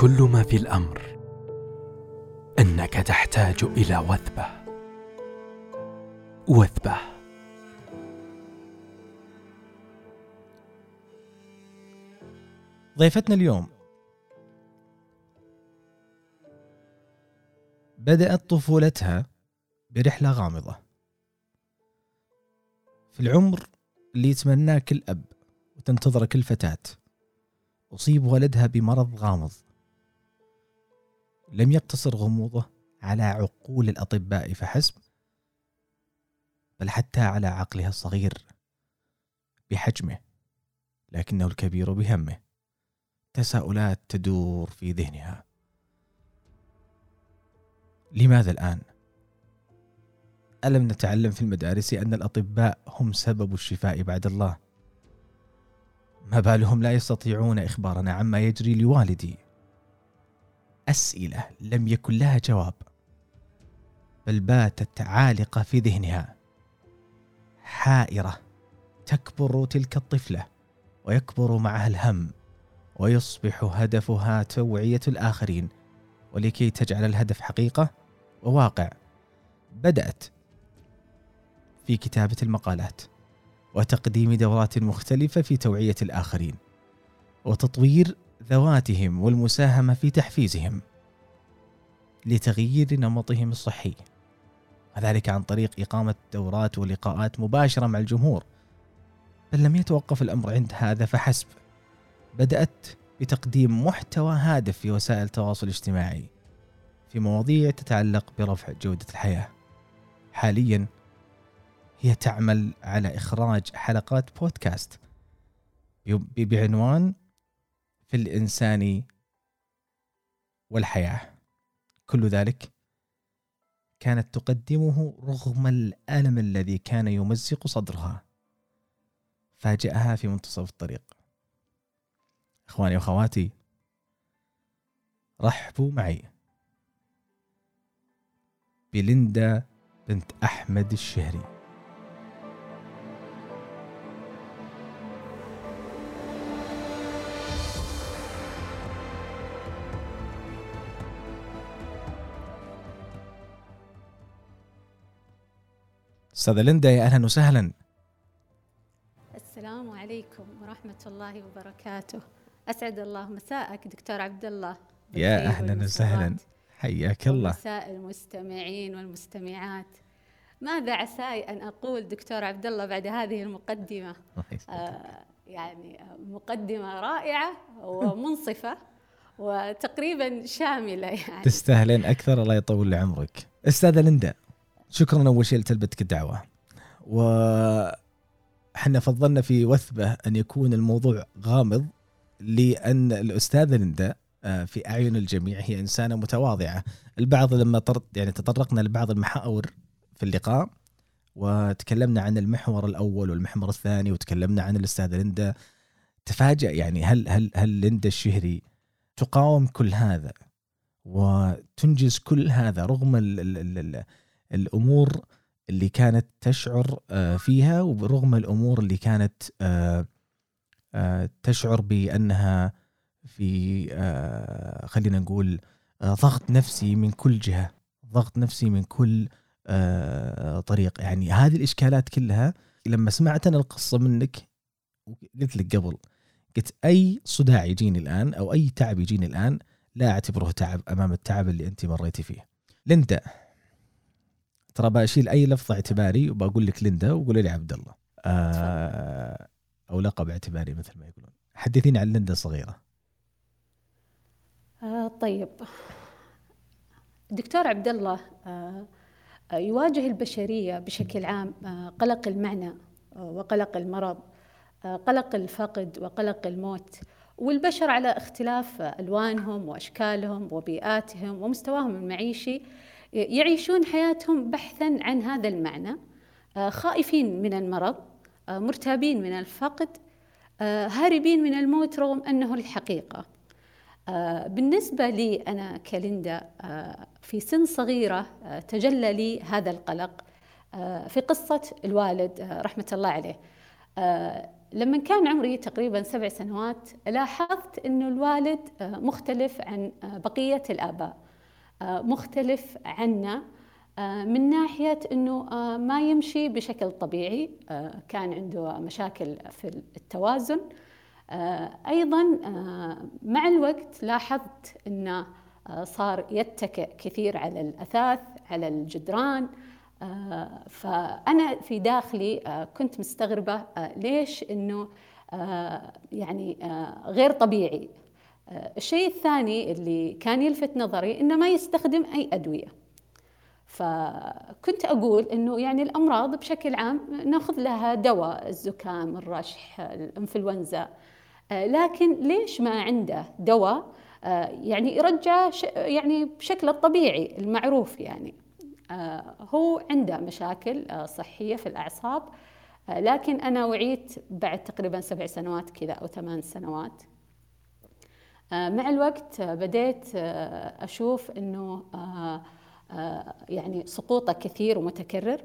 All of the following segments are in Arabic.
كل ما في الأمر أنك تحتاج إلى وثبة. وثبة. ضيفتنا اليوم. بدأت طفولتها برحلة غامضة. في العمر اللي يتمناه كل أب وتنتظره كل فتاة أصيب والدها بمرض غامض. لم يقتصر غموضه على عقول الأطباء فحسب بل حتى على عقلها الصغير بحجمه لكنه الكبير بهمه تساؤلات تدور في ذهنها لماذا الآن؟ ألم نتعلم في المدارس أن الأطباء هم سبب الشفاء بعد الله؟ ما بالهم لا يستطيعون إخبارنا عما يجري لوالدي؟ أسئلة لم يكن لها جواب بل باتت عالقة في ذهنها. حائرة تكبر تلك الطفلة ويكبر معها الهم ويصبح هدفها توعية الآخرين. ولكي تجعل الهدف حقيقة وواقع بدأت في كتابة المقالات وتقديم دورات مختلفة في توعية الآخرين وتطوير ذواتهم والمساهمة في تحفيزهم لتغيير نمطهم الصحي. وذلك عن طريق إقامة دورات ولقاءات مباشرة مع الجمهور. بل لم يتوقف الأمر عند هذا فحسب بدأت بتقديم محتوى هادف في وسائل التواصل الاجتماعي في مواضيع تتعلق برفع جودة الحياة. حاليا هي تعمل على إخراج حلقات بودكاست بعنوان في الإنسان والحياة. كل ذلك كانت تقدمه رغم الألم الذي كان يمزق صدرها. فاجأها في منتصف الطريق. إخواني وأخواتي رحبوا معي. بليندا بنت أحمد الشهري. أستاذة ليندا يا أهلا وسهلا. السلام عليكم ورحمة الله وبركاته. أسعد الله مساءك دكتور عبد الله. يا أهلا وسهلا. حياك الله. مساء المستمعين والمستمعات. ماذا عساي أن أقول دكتور عبد الله بعد هذه المقدمة؟ آه يعني مقدمة رائعة ومنصفة وتقريبا شاملة يعني. تستاهلين أكثر الله يطول عمرك. أستاذة ليندا. شكرا أول شيء لتلبتك الدعوة. و إحنا فضلنا في وثبة أن يكون الموضوع غامض لأن الاستاذه ليندا آه، في أعين الجميع هي إنسانة متواضعة، البعض لما يعني تطرقنا لبعض المحاور في اللقاء وتكلمنا عن المحور الأول والمحور الثاني وتكلمنا عن الاستاذه ليندا تفاجأ يعني هل هل هل ليندا الشهري تقاوم كل هذا؟ وتنجز كل هذا رغم ال ال ال الأمور اللي كانت تشعر آه، فيها ورغم الأمور اللي كانت آه، آه، تشعر بأنها في خلينا نقول ضغط نفسي من كل جهة ضغط نفسي من كل طريق. يعني هذه الإشكالات كلها لما سمعت أنا القصة منك قلت لك قبل قلت أي صداع يجيني الآن أو أي تعب يجيني الآن لا أعتبره تعب أمام التعب اللي أنت مريتي فيه. ليندا ترى بشيل أي لفظ اعتباري وبقول لك ليندا وقولي لي عبد الله آه أو لقب اعتباري مثل ما يقولون. حدثيني عن ليندا الصغيره آه طيب. دكتور عبد الله آه يواجه البشرية بشكل عام آه قلق المعنى آه، وقلق المرض آه، قلق الفقد وقلق الموت والبشر على اختلاف ألوانهم وأشكالهم وبيئاتهم ومستواهم المعيشي يعيشون حياتهم بحثا عن هذا المعنى آه، خائفين من المرض آه، مرتابين من الفقد آه، هاربين من الموت رغم أنه الحقيقة. بالنسبة لي أنا كليندا في سن صغيرة تجلى لي هذا القلق في قصة الوالد رحمة الله عليه. لما كان عمري تقريبا سبع سنوات لاحظت أنه الوالد مختلف عن بقية الآباء. مختلف عنا. من ناحية أنه ما يمشي بشكل طبيعي. كان عنده مشاكل في التوازن. أيضا مع الوقت لاحظت أنه صار يتكئ كثير على الأثاث على الجدران. فأنا في داخلي كنت مستغربة ليش أنه يعني غير طبيعي. الشيء الثاني اللي كان يلفت نظري إنه ما يستخدم أي أدوية. فكنت أقول إنه يعني الأمراض بشكل عام نأخذ لها دواء الزكام الرشح الإنفلونزا. لكن ليش ما عنده دواء؟ يعني يرجع يعني بشكل الطبيعي المعروف يعني. هو عنده مشاكل صحية في الأعصاب لكن أنا وعيت بعد تقريبا سبع سنوات كذا أو ثمان سنوات. مع الوقت بديت أشوف إنه يعني سقوطه كثير ومتكرر.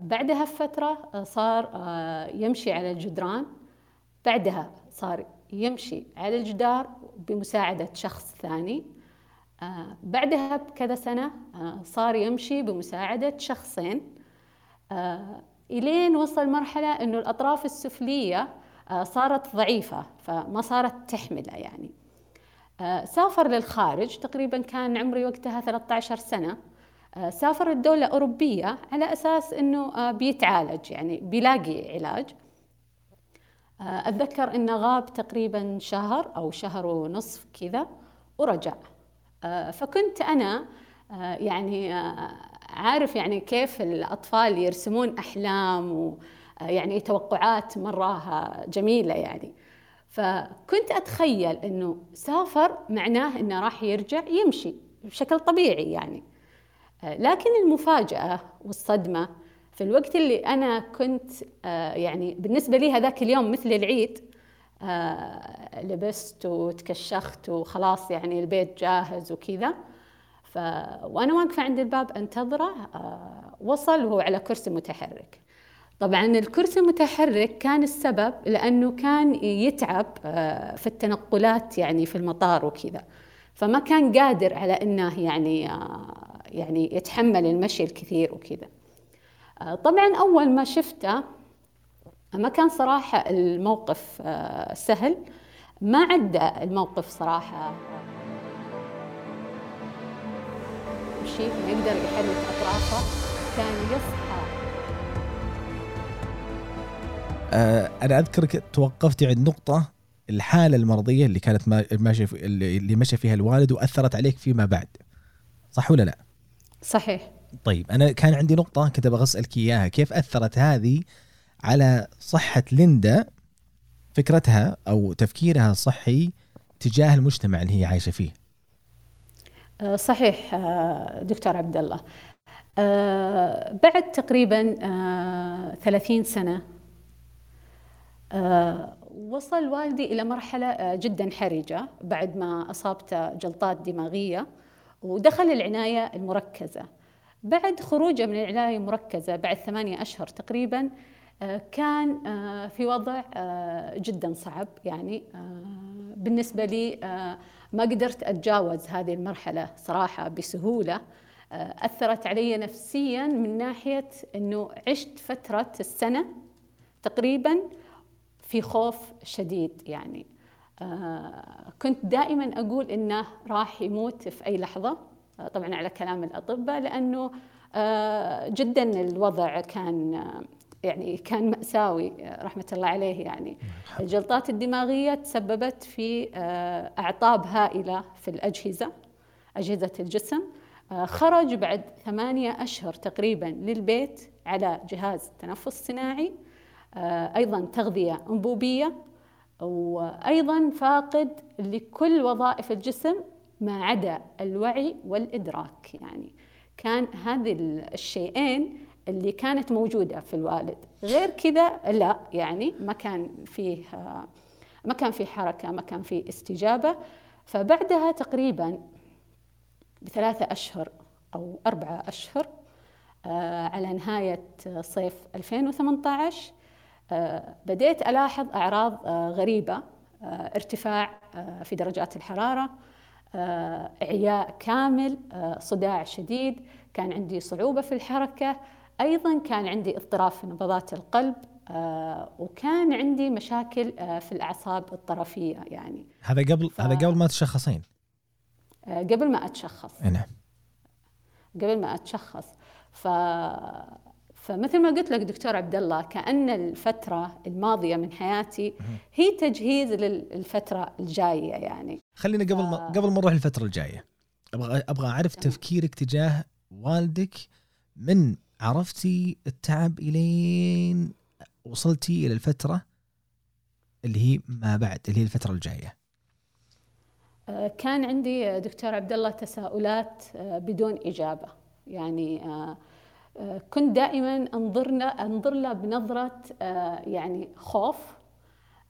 بعدها بفترة صار يمشي على الجدران. بعدها صار يمشي على الجدار بمساعدة شخص ثاني. بعدها بكذا سنة صار يمشي بمساعدة شخصين. إلين وصل مرحلة إنه الأطراف السفلية صارت ضعيفة فما صارت تحمله يعني. سافر للخارج تقريبا كان عمري وقتها 13 سنة. سافر الدولة أوروبية على أساس أنه بيتعالج يعني بيلاقي علاج. أتذكر أنه غاب تقريبا شهر أو شهر ونصف كذا ورجع. فكنت أنا يعني عارف يعني كيف الأطفال يرسمون أحلام يعني توقعات مرة جميلة يعني. فكنت أتخيل أنه سافر معناه أنه راح يرجع يمشي بشكل طبيعي يعني. لكن المفاجأة والصدمة في الوقت اللي أنا كنت يعني بالنسبة لي هذاك اليوم مثل العيد لبست وتكشخت وخلاص يعني البيت جاهز وكذا. وأنا واقفة عند الباب أنتظره وصل وهو على كرسي متحرك. طبعا الكرسي المتحرك كان السبب لأنه كان يتعب آه، في التنقلات يعني في المطار وكذا. فما كان قادر على إنه يعني آه، يعني يتحمل المشي الكثير وكذا. آه، طبعا أول ما شفته ما كان صراحة الموقف سهل. ما عدى الموقف صراحة. مشي ما يقدر يحرك أطرافه. كان يصحى أنا أذكرك توقفتي عند نقطة الحالة المرضية اللي كانت ماشيه اللي مشى فيها الوالد وأثرت عليك فيما بعد. صح ولا لا؟ صحيح. طيب أنا كان عندي نقطة كنت أبغى أسألك إياها. كيف أثرت هذه على صحة ليندا فكرتها أو تفكيرها الصحي تجاه المجتمع اللي هي عايشة فيه؟ آه، صحيح آه، دكتور عبد الله. بعد تقريبا 30 سنة آه، وصل والدي إلى مرحلة آه، جدا حرجة بعد ما أصابته جلطات دماغية ودخل العناية المركزة. بعد خروجه من العناية المركزة بعد ثمانية أشهر تقريبا آه، كان في وضع جدا صعب. يعني بالنسبة لي ما قدرت أتجاوز هذه المرحلة صراحة بسهولة. أثرت علي نفسيا من ناحية أنه عشت فترة السنة تقريبا في خوف شديد يعني. آه كنت دائما أقول إنه راح يموت في أي لحظة آه طبعا على كلام الأطباء لأنه آه جدا الوضع كان يعني كان مأساوي رحمة الله عليه يعني. الجلطات الدماغية تسببت في أعطاب هائلة في الأجهزة أجهزة الجسم. خرج بعد ثمانية أشهر تقريبا للبيت على جهاز تنفس صناعي. أيضا تغذية أنبوبية وأيضا فاقد لكل وظائف الجسم ما عدا الوعي والإدراك. يعني كان هذه الشيئين اللي كانت موجودة في الوالد. غير كذا لا يعني ما كان فيه ما كان في حركة ما كان في استجابة. فبعدها تقريبا بثلاثة أشهر أو أربعة أشهر آه، على نهاية صيف 2018 بديت ألاحظ أعراض غريبة ارتفاع في درجات الحرارة إعياء كامل صداع شديد كان عندي صعوبة في الحركة أيضا كان عندي اضطراب في نبضات القلب وكان عندي مشاكل في الأعصاب الطرفية يعني. هذا قبل ف... هذا قبل ما تشخصين؟ قبل ما أتشخص. نعم. قبل ما أتشخص. ف فمثل ما قلت لك دكتور عبد الله كأن الفترة الماضية من حياتي هي تجهيز للفترة الجاية يعني. خلينا قبل ما قبل ما نروح الفترة الجاية أبغى أبغى أعرف تفكيرك تجاه والدك من عرفتي التعب إلين وصلتي إلى الفترة اللي هي ما بعد اللي هي الفترة الجاية؟ آه، كان عندي دكتور عبد الله تساؤلات آه، بدون إجابة. يعني آه، كنت دائما أنظر له أنظر له بنظرة آه، يعني خوف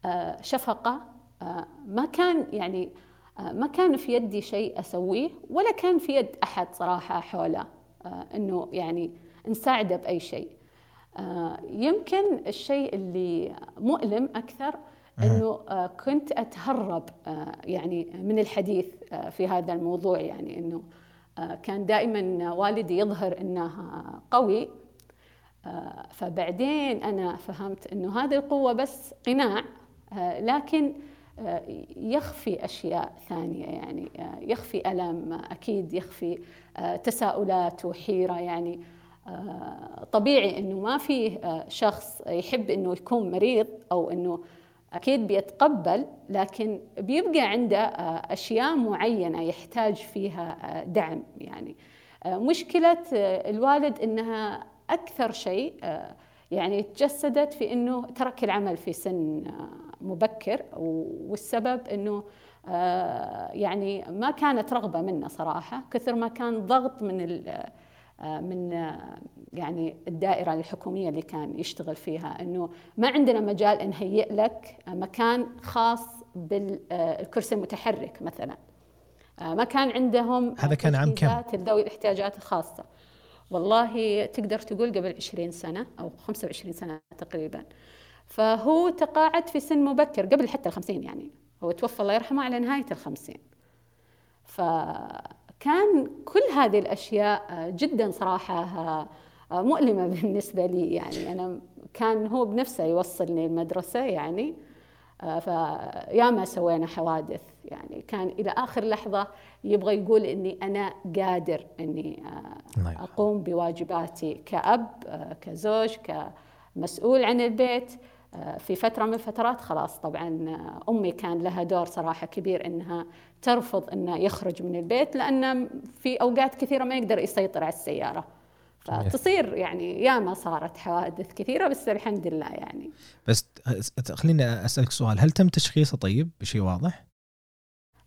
آه، شفقة آه، ما كان يعني ما كان في يدي شيء أسويه ولا كان في يد أحد صراحة حوله إنه يعني نساعده بأي شيء. يمكن الشيء اللي مؤلم أكثر إنه كنت أتهرب يعني من الحديث في هذا الموضوع يعني إنه آه، كان دائما والدي يظهر انه قوي. فبعدين أنا فهمت إنه هذه القوة بس قناع لكن يخفي أشياء ثانية يعني يخفي ألم أكيد يخفي تساؤلات وحيرة يعني. طبيعي إنه ما في شخص يحب إنه يكون مريض أو إنه أكيد بيتقبل لكن بيبقى عنده آه، أشياء معينة يحتاج فيها آه، دعم يعني. آه، مشكلة الوالد إنها أكثر شيء يعني تجسدت في إنه ترك العمل في سن مبكر والسبب إنه يعني ما كانت رغبة منه صراحة كثر ما كان ضغط من من يعني الدائرة الحكومية اللي كان يشتغل فيها أنه ما عندنا مجال نهيئ لك مكان خاص بالكرسي المتحرك مثلا. آه، ما كان عندهم هذا كان عام كم؟ ذوي الاحتياجات الخاصة. والله تقدر تقول قبل 20 سنة أو 25 سنة تقريبا. فهو تقاعد في سن مبكر قبل حتى الخمسين يعني. هو توفى الله يرحمه على نهاية الخمسين. ف كان كل هذه الأشياء آه، جدا صراحة آه، مؤلمة بالنسبة لي. يعني أنا كان هو بنفسه يوصلني المدرسة يعني آه، فياما سوينا حوادث. يعني كان إلى آخر لحظة يبغى يقول إني أنا قادر إني أقوم بواجباتي كأب كزوج كمسؤول عن البيت. في فترة من الفترات خلاص طبعا أمي كان لها دور صراحة كبير إنها ترفض إنه يخرج من البيت لأنه في أوقات كثيرة ما يقدر يسيطر على السيارة. فتصير يعني ياما صارت حوادث كثيرة بس الحمد لله يعني. بس خليني أسألك سؤال هل تم تشخيصه طيب بشيء واضح؟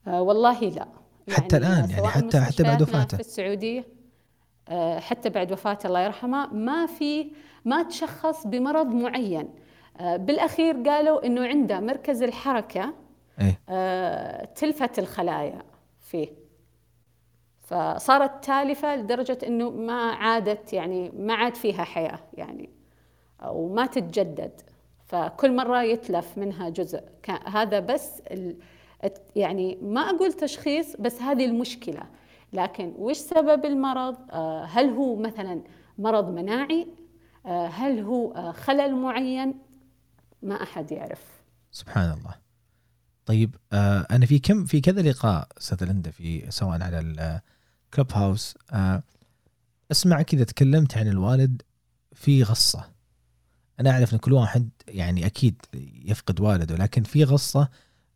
آه والله لا. يعني حتى الآن يعني حتى حتى بعد وفاته. في السعودية آه حتى بعد وفاته الله يرحمه ما في ما تشخص بمرض معين. آه، بالأخير قالوا إنه عنده مركز الحركة إيه؟ آه، تلفت الخلايا فيه. فصارت تالفة لدرجة إنه ما عادت يعني ما عاد فيها حياة يعني أو ما تتجدد. فكل مرة يتلف منها جزء. هذا بس يعني ما أقول تشخيص بس هذه المشكلة. لكن وش سبب المرض؟ آه، هل هو مثلا مرض مناعي؟ هل هو خلل معين؟ ما أحد يعرف. سبحان الله. طيب آه أنا في كم في كذا لقاء أستاذ لندا في سواء على الكلوب هاوس آه أسمع كذا تكلمت عن الوالد في غصة. أنا أعرف إن كل واحد يعني أكيد يفقد والده لكن في غصة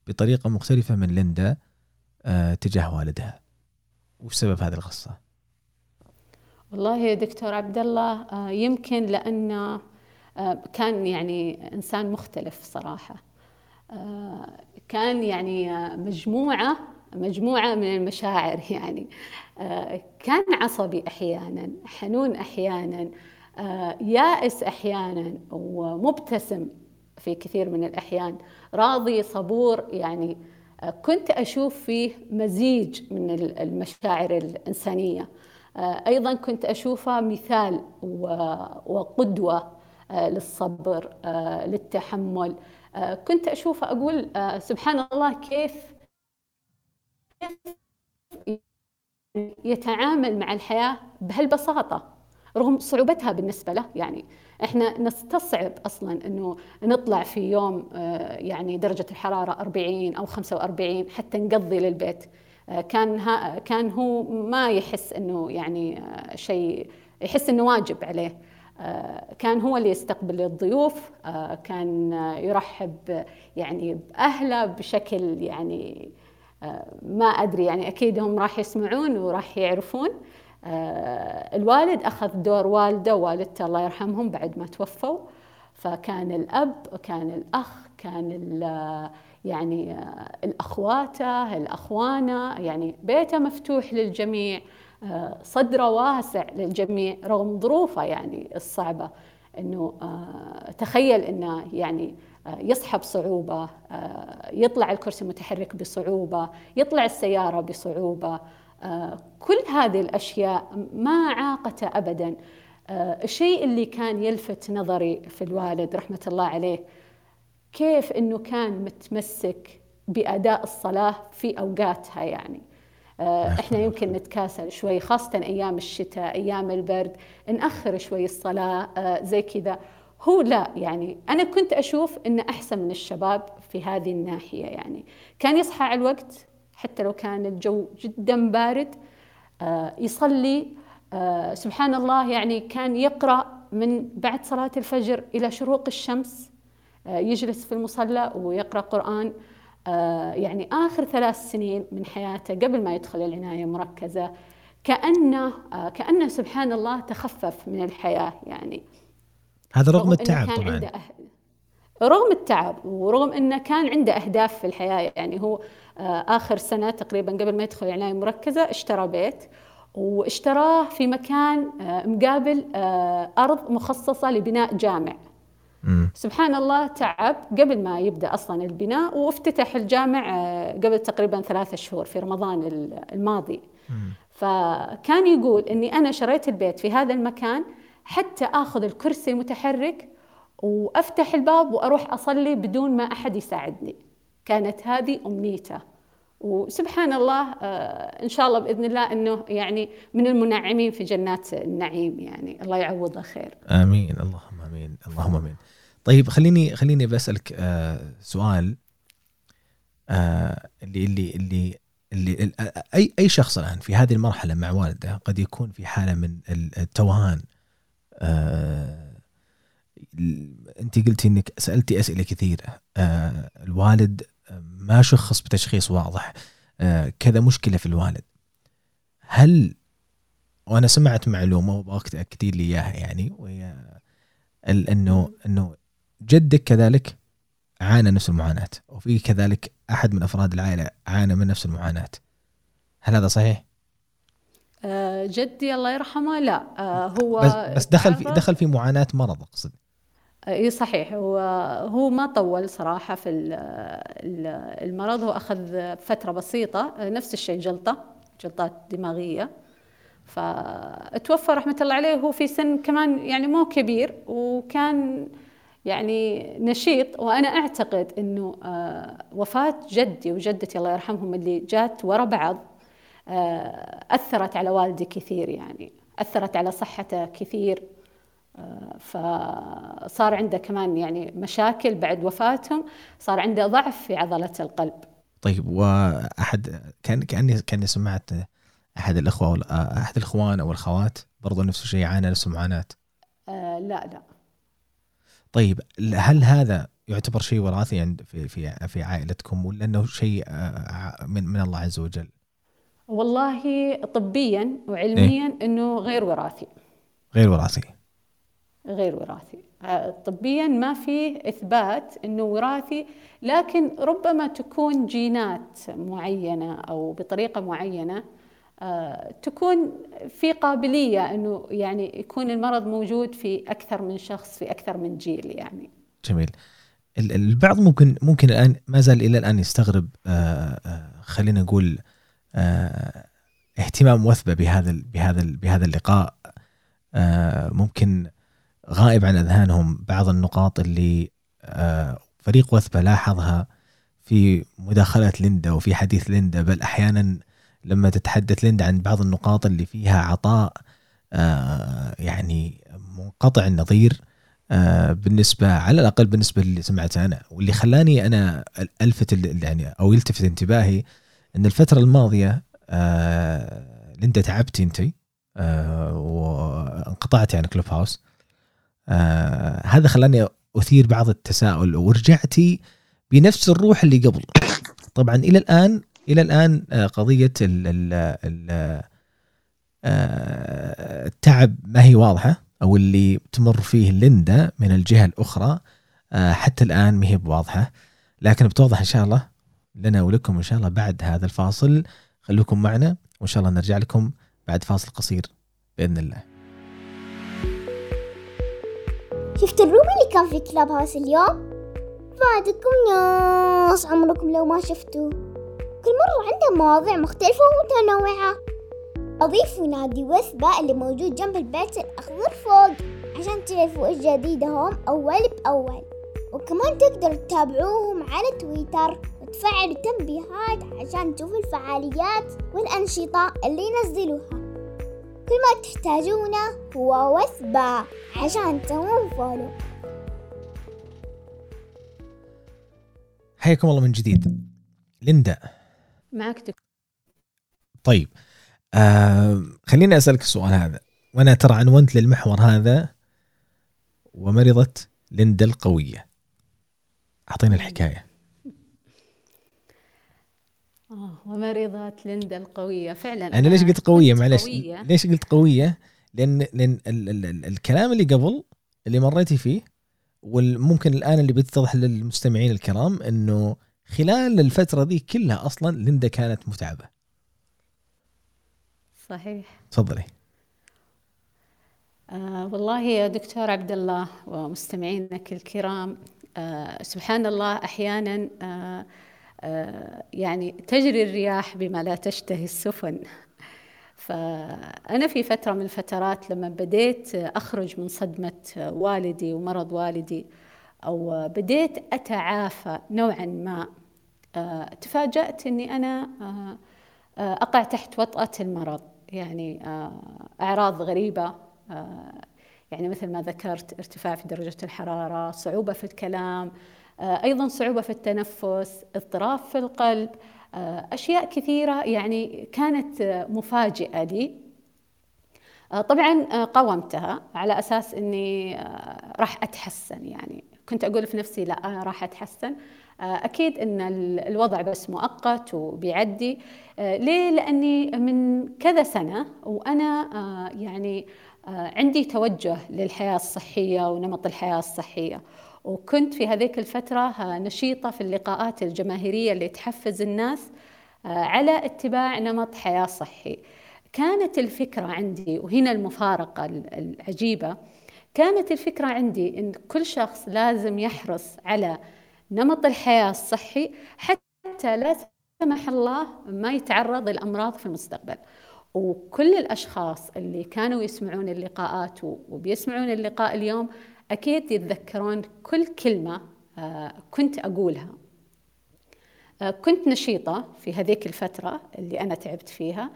بطريقة مختلفة من ليندا آه تجاه والدها وش سبب هذه الغصة؟ والله يا دكتور عبد الله آه يمكن لأن آه، كان يعني إنسان مختلف صراحة. آه، كان يعني مجموعة مجموعة من المشاعر يعني كان عصبي أحيانا حنون أحيانا يائس أحيانا ومبتسم في كثير من الأحيان راضي صبور يعني كنت أشوف فيه مزيج من المشاعر الإنسانية. أيضا كنت أشوفه مثال وقدوة للصبر للتحمل كنت أشوف أقول سبحان الله كيف يتعامل مع الحياة بهالبساطة رغم صعوبتها بالنسبة له. يعني إحنا نستصعب أصلا إنه نطلع في يوم آه، يعني درجة الحرارة 40 أو 45 حتى نقضي للبيت. آه، كان كان هو ما يحس إنه يعني آه، شيء يحس إنه واجب عليه. كان هو اللي يستقبل الضيوف كان يرحب يعني بأهله بشكل يعني ما أدري يعني أكيد هم راح يسمعون وراح يعرفون. آه، الوالد أخذ دور والده ووالدته الله يرحمهم بعد ما توفوا. فكان الأب كان الأخ كان يعني آه، الأخواته الأخوانة يعني بيته مفتوح للجميع. آه، صدره واسع للجميع رغم ظروفه يعني الصعبة. أنه تخيل أنه يعني يصحى بصعوبة يطلع الكرسي المتحرك بصعوبة يطلع السيارة بصعوبة. كل هذه الأشياء ما عاقته ابدا. آه، الشيء اللي كان يلفت نظري في الوالد رحمة الله عليه كيف إنه كان متمسك بأداء الصلاة في أوقاتها يعني. آه، إحنا يمكن نتكاسل شوي خاصة أيام الشتاء أيام البرد نأخر شوي الصلاة آه، زي كذا. هو لا يعني أنا كنت أشوف انه أحسن من الشباب في هذه الناحية يعني. كان يصحى على الوقت حتى لو كان الجو جدا بارد آه، يصلي آه، سبحان الله يعني كان يقرأ من بعد صلاة الفجر إلى شروق الشمس آه، يجلس في المصلى ويقرأ قرآن. يعني آخر ثلاث سنين من حياته قبل ما يدخل العناية المركزة كأنه كأنه سبحان الله تخفف من الحياة يعني. هذا رغم التعب طبعا. رغم التعب ورغم إنه كان عنده أهداف في الحياة. يعني هو آه، آخر سنة تقريبا قبل ما يدخل العناية المركزه اشترى بيت واشتراه في مكان آه، مقابل آه، أرض مخصصة لبناء جامع. سبحان الله تعب قبل ما يبدأ أصلا البناء وافتتح الجامع قبل تقريبا ثلاثة شهور في رمضان الماضي. فكان يقول إني أنا شريت البيت في هذا المكان حتى آخذ الكرسي المتحرك وأفتح الباب وأروح أصلي بدون ما أحد يساعدني. كانت هذه أمنيته. وسبحان الله آه، إن شاء الله بإذن الله إنه يعني من المنعمين في جنات النعيم يعني الله يعوضه خير. آمين. اللهم آمين. اللهم آمين. طيب خليني خليني بسالك آه، سؤال آه، اللي اللي اللي اللي أي أي شخص الآن في هذه المرحلة مع والده قد يكون في حالة من التوهان أنت قلتي إنك سألتي أسئلة كثيرة آه الوالد ما شخص بتشخيص واضح آه كذا مشكلة في الوالد. هل وأنا سمعت معلومة وأبغاك تاكدي لي إياها يعني وهي إنه إنه جدك كذلك عانى نفس المعاناة وفي كذلك أحد من أفراد العائلة عانى من نفس المعاناة. هل هذا صحيح؟ آه جدي الله يرحمه لا آه هو بس, بس دخل في دخل في معاناة مرض أقصد. إي صحيح. هو هو ما طول صراحة في المرض هو أخذ فترة بسيطة نفس الشيء جلطة جلطات دماغية. فتوفى رحمة الله عليه وهو في سن كمان يعني مو كبير وكان يعني نشيط وأنا أعتقد إنه آه، وفاة جدي وجدتي الله يرحمهم اللي جات ورا بعض آه، أثرت على والدي كثير يعني أثرت على صحته كثير فصار عنده كمان يعني مشاكل بعد وفاتهم صار عنده ضعف في عضلة القلب. طيب وأحد كان كأني كأني سمعت أحد الأخوة أحد الإخوان أو الخوات برضو نفس الشيء عانى نفس المعاناة؟ آه لا لا. طيب هل هذا يعتبر شيء وراثي عند في في في عائلتكم ولا إنه شيء آه، من من الله عز وجل؟ والله طبيا وعلميا إيه؟ إنه غير وراثي غير وراثي غير وراثي آه، طبيا ما في إثبات إنه وراثي لكن ربما تكون جينات معينة أو بطريقة معينة تكون في قابلية إنه يعني يكون المرض موجود في أكثر من شخص في أكثر من جيل يعني. جميل. البعض ممكن ممكن الآن ما زال إلى الآن يستغرب آه، خلينا نقول اهتمام وثبة بهذا بهذا بهذا اللقاء ممكن غائب عن أذهانهم بعض النقاط اللي آه، فريق وثبة لاحظها في مداخلة ليندا وفي حديث ليندا بل أحيانا لما تتحدث ليندا عن بعض النقاط اللي فيها عطاء آه، يعني منقطع النظير آه، بالنسبة على الأقل بالنسبة اللي سمعته أنا. واللي خلاني أنا ألفت يعني أو يلتفت انتباهي إن الفترة الماضية آه، ليندا تعبتي أنت وانقطعتي عن كلوب هاوس. هذا خلاني أثير بعض التساؤل ورجعتي بنفس الروح اللي قبل. طبعا إلى الآن إلى الآن آه، قضية آه، التعب ما هي واضحة أو اللي تمر فيه ليندا من الجهة الأخرى آه، حتى الآن ما هي بواضحة. لكن بتوضح إن شاء الله لنا ولكم إن شاء الله بعد هذا الفاصل. خلوكم معنا وإن شاء الله نرجع لكم بعد فاصل قصير بإذن الله. شفت الروبي اللي كان في كلاب هاوس اليوم؟ فاتكم ناس عمركم لو ما شفتوا كل مرة عنده مواضيع مختلفة ومتنوعة. أضيفوا نادي وثبة اللي موجود جنب البيت الأخضر فوق عشان تعرفوا إيش جديدهم أول بأول. وكمان تقدروا تتابعوهم على تويتر وتفعلوا تنبيهات عشان تشوفوا الفعاليات والأنشطة اللي ينزلوها. كل ما تحتاجونه هو وثبة عشان تسوون فولو حياكم الله من جديد. ليندا. معك دكتور طيب آه خليني أسألك السؤال هذا. وأنا ترى عنونت للمحور هذا ومرضت ليندا القوية. اعطينا الحكاية. آه ومرضت ليندا القوية. فعلا أنا ليش قلت قوية؟ معلش ليش قلت قوية؟ لأن, لأن ال ال ال الكلام اللي قبل اللي مريتي فيه وممكن الآن اللي بيتضح للمستمعين الكرام أنه خلال الفترة ذي كلها أصلا ليندا كانت متعبة. صحيح. تفضلي. آه والله يا دكتور عبد الله ومستمعينك الكرام آه سبحان الله أحيانا آه آه يعني تجري الرياح بما لا تشتهي السفن. فأنا في فترة من الفترات لما بديت أخرج من صدمة والدي ومرض والدي أو بديت أتعافى نوعا ما. تفاجأت أني أنا آه، آه، أقع تحت وطأة المرض. يعني أعراض غريبة. يعني مثل ما ذكرت ارتفاع في درجة الحرارة صعوبة في الكلام أيضا صعوبة في التنفس اضطراب في القلب أشياء كثيرة يعني كانت مفاجئة لي. طبعا قاومتها على أساس أني راح أتحسن. يعني كنت أقول في نفسي لا أنا راح أتحسن. أكيد أن الوضع بس مؤقت وبيعدي. ليه؟ لأني من كذا سنة وأنا يعني عندي توجه للحياة الصحية ونمط الحياة الصحية. وكنت في هذيك الفترة نشيطة في اللقاءات الجماهيرية اللي تحفز الناس على اتباع نمط حياة صحي. كانت الفكرة عندي وهنا المفارقة العجيبة كانت الفكرة عندي أن كل شخص لازم يحرص على نمط الحياة الصحي حتى لا سمح الله ما يتعرض للأمراض في المستقبل. وكل الأشخاص اللي كانوا يسمعون اللقاءات وبيسمعون اللقاء اليوم أكيد يتذكرون كل كلمة آه، كنت أقولها. آه، كنت نشيطة في هذيك الفترة اللي أنا تعبت فيها.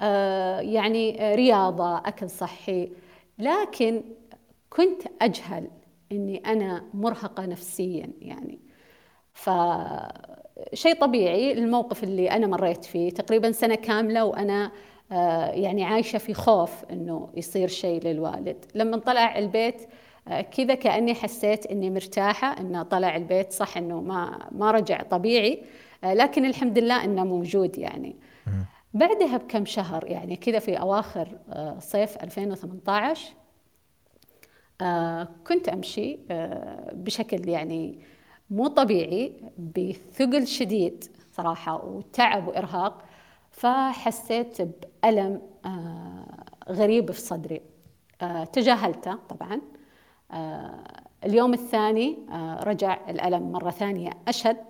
آه، يعني رياضة أكل صحي. لكن كنت أجهل أني أنا مرهقة نفسيا يعني. فشيء طبيعي الموقف اللي أنا مريت فيه تقريبا سنة كاملة وأنا آه، يعني عايشة في خوف أنه يصير شيء للوالد. لما طلع البيت آه، كذا كأني حسيت أني مرتاحة أنه طلع البيت صح أنه ما ما رجع طبيعي آه، لكن الحمد لله أنه موجود يعني. بعدها بكم شهر يعني كذا في أواخر صيف 2018 كنت أمشي بشكل يعني مو طبيعي بثقل شديد صراحة وتعب وإرهاق فحسيت بألم آه، غريب في صدري. آه، تجاهلته طبعا. آه، اليوم الثاني رجع الألم مرة ثانية أشد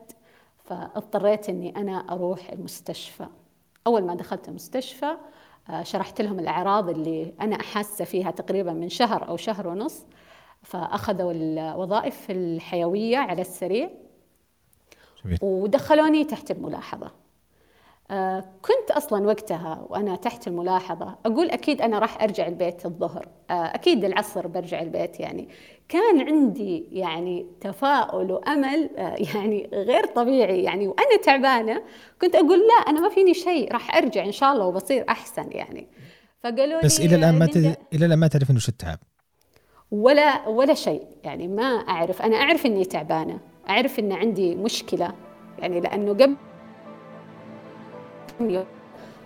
فاضطريت أني أنا أروح المستشفى. أول ما دخلت المستشفى شرحت لهم الأعراض اللي أنا أحاسة فيها تقريبا من شهر أو شهر ونص فأخذوا الوظائف الحيوية على السريع جميل. ودخلوني تحت الملاحظة. آه، كنت أصلا وقتها وأنا تحت الملاحظة أقول أكيد أنا راح أرجع البيت الظهر. آه، أكيد العصر برجع البيت يعني. كان عندي يعني تفاؤل وأمل آه، يعني غير طبيعي يعني. وأنا تعبانة كنت أقول لا أنا ما فيني شيء راح أرجع إن شاء الله وبصير أحسن يعني. فقالوا بس لي إلى الآن ما تد... إلى الآن ما تعرفين وش التعب؟ ولا ولا شيء. يعني ما أعرف. أنا أعرف إني تعبانة. أعرف إن عندي مشكلة. يعني لأنه قبل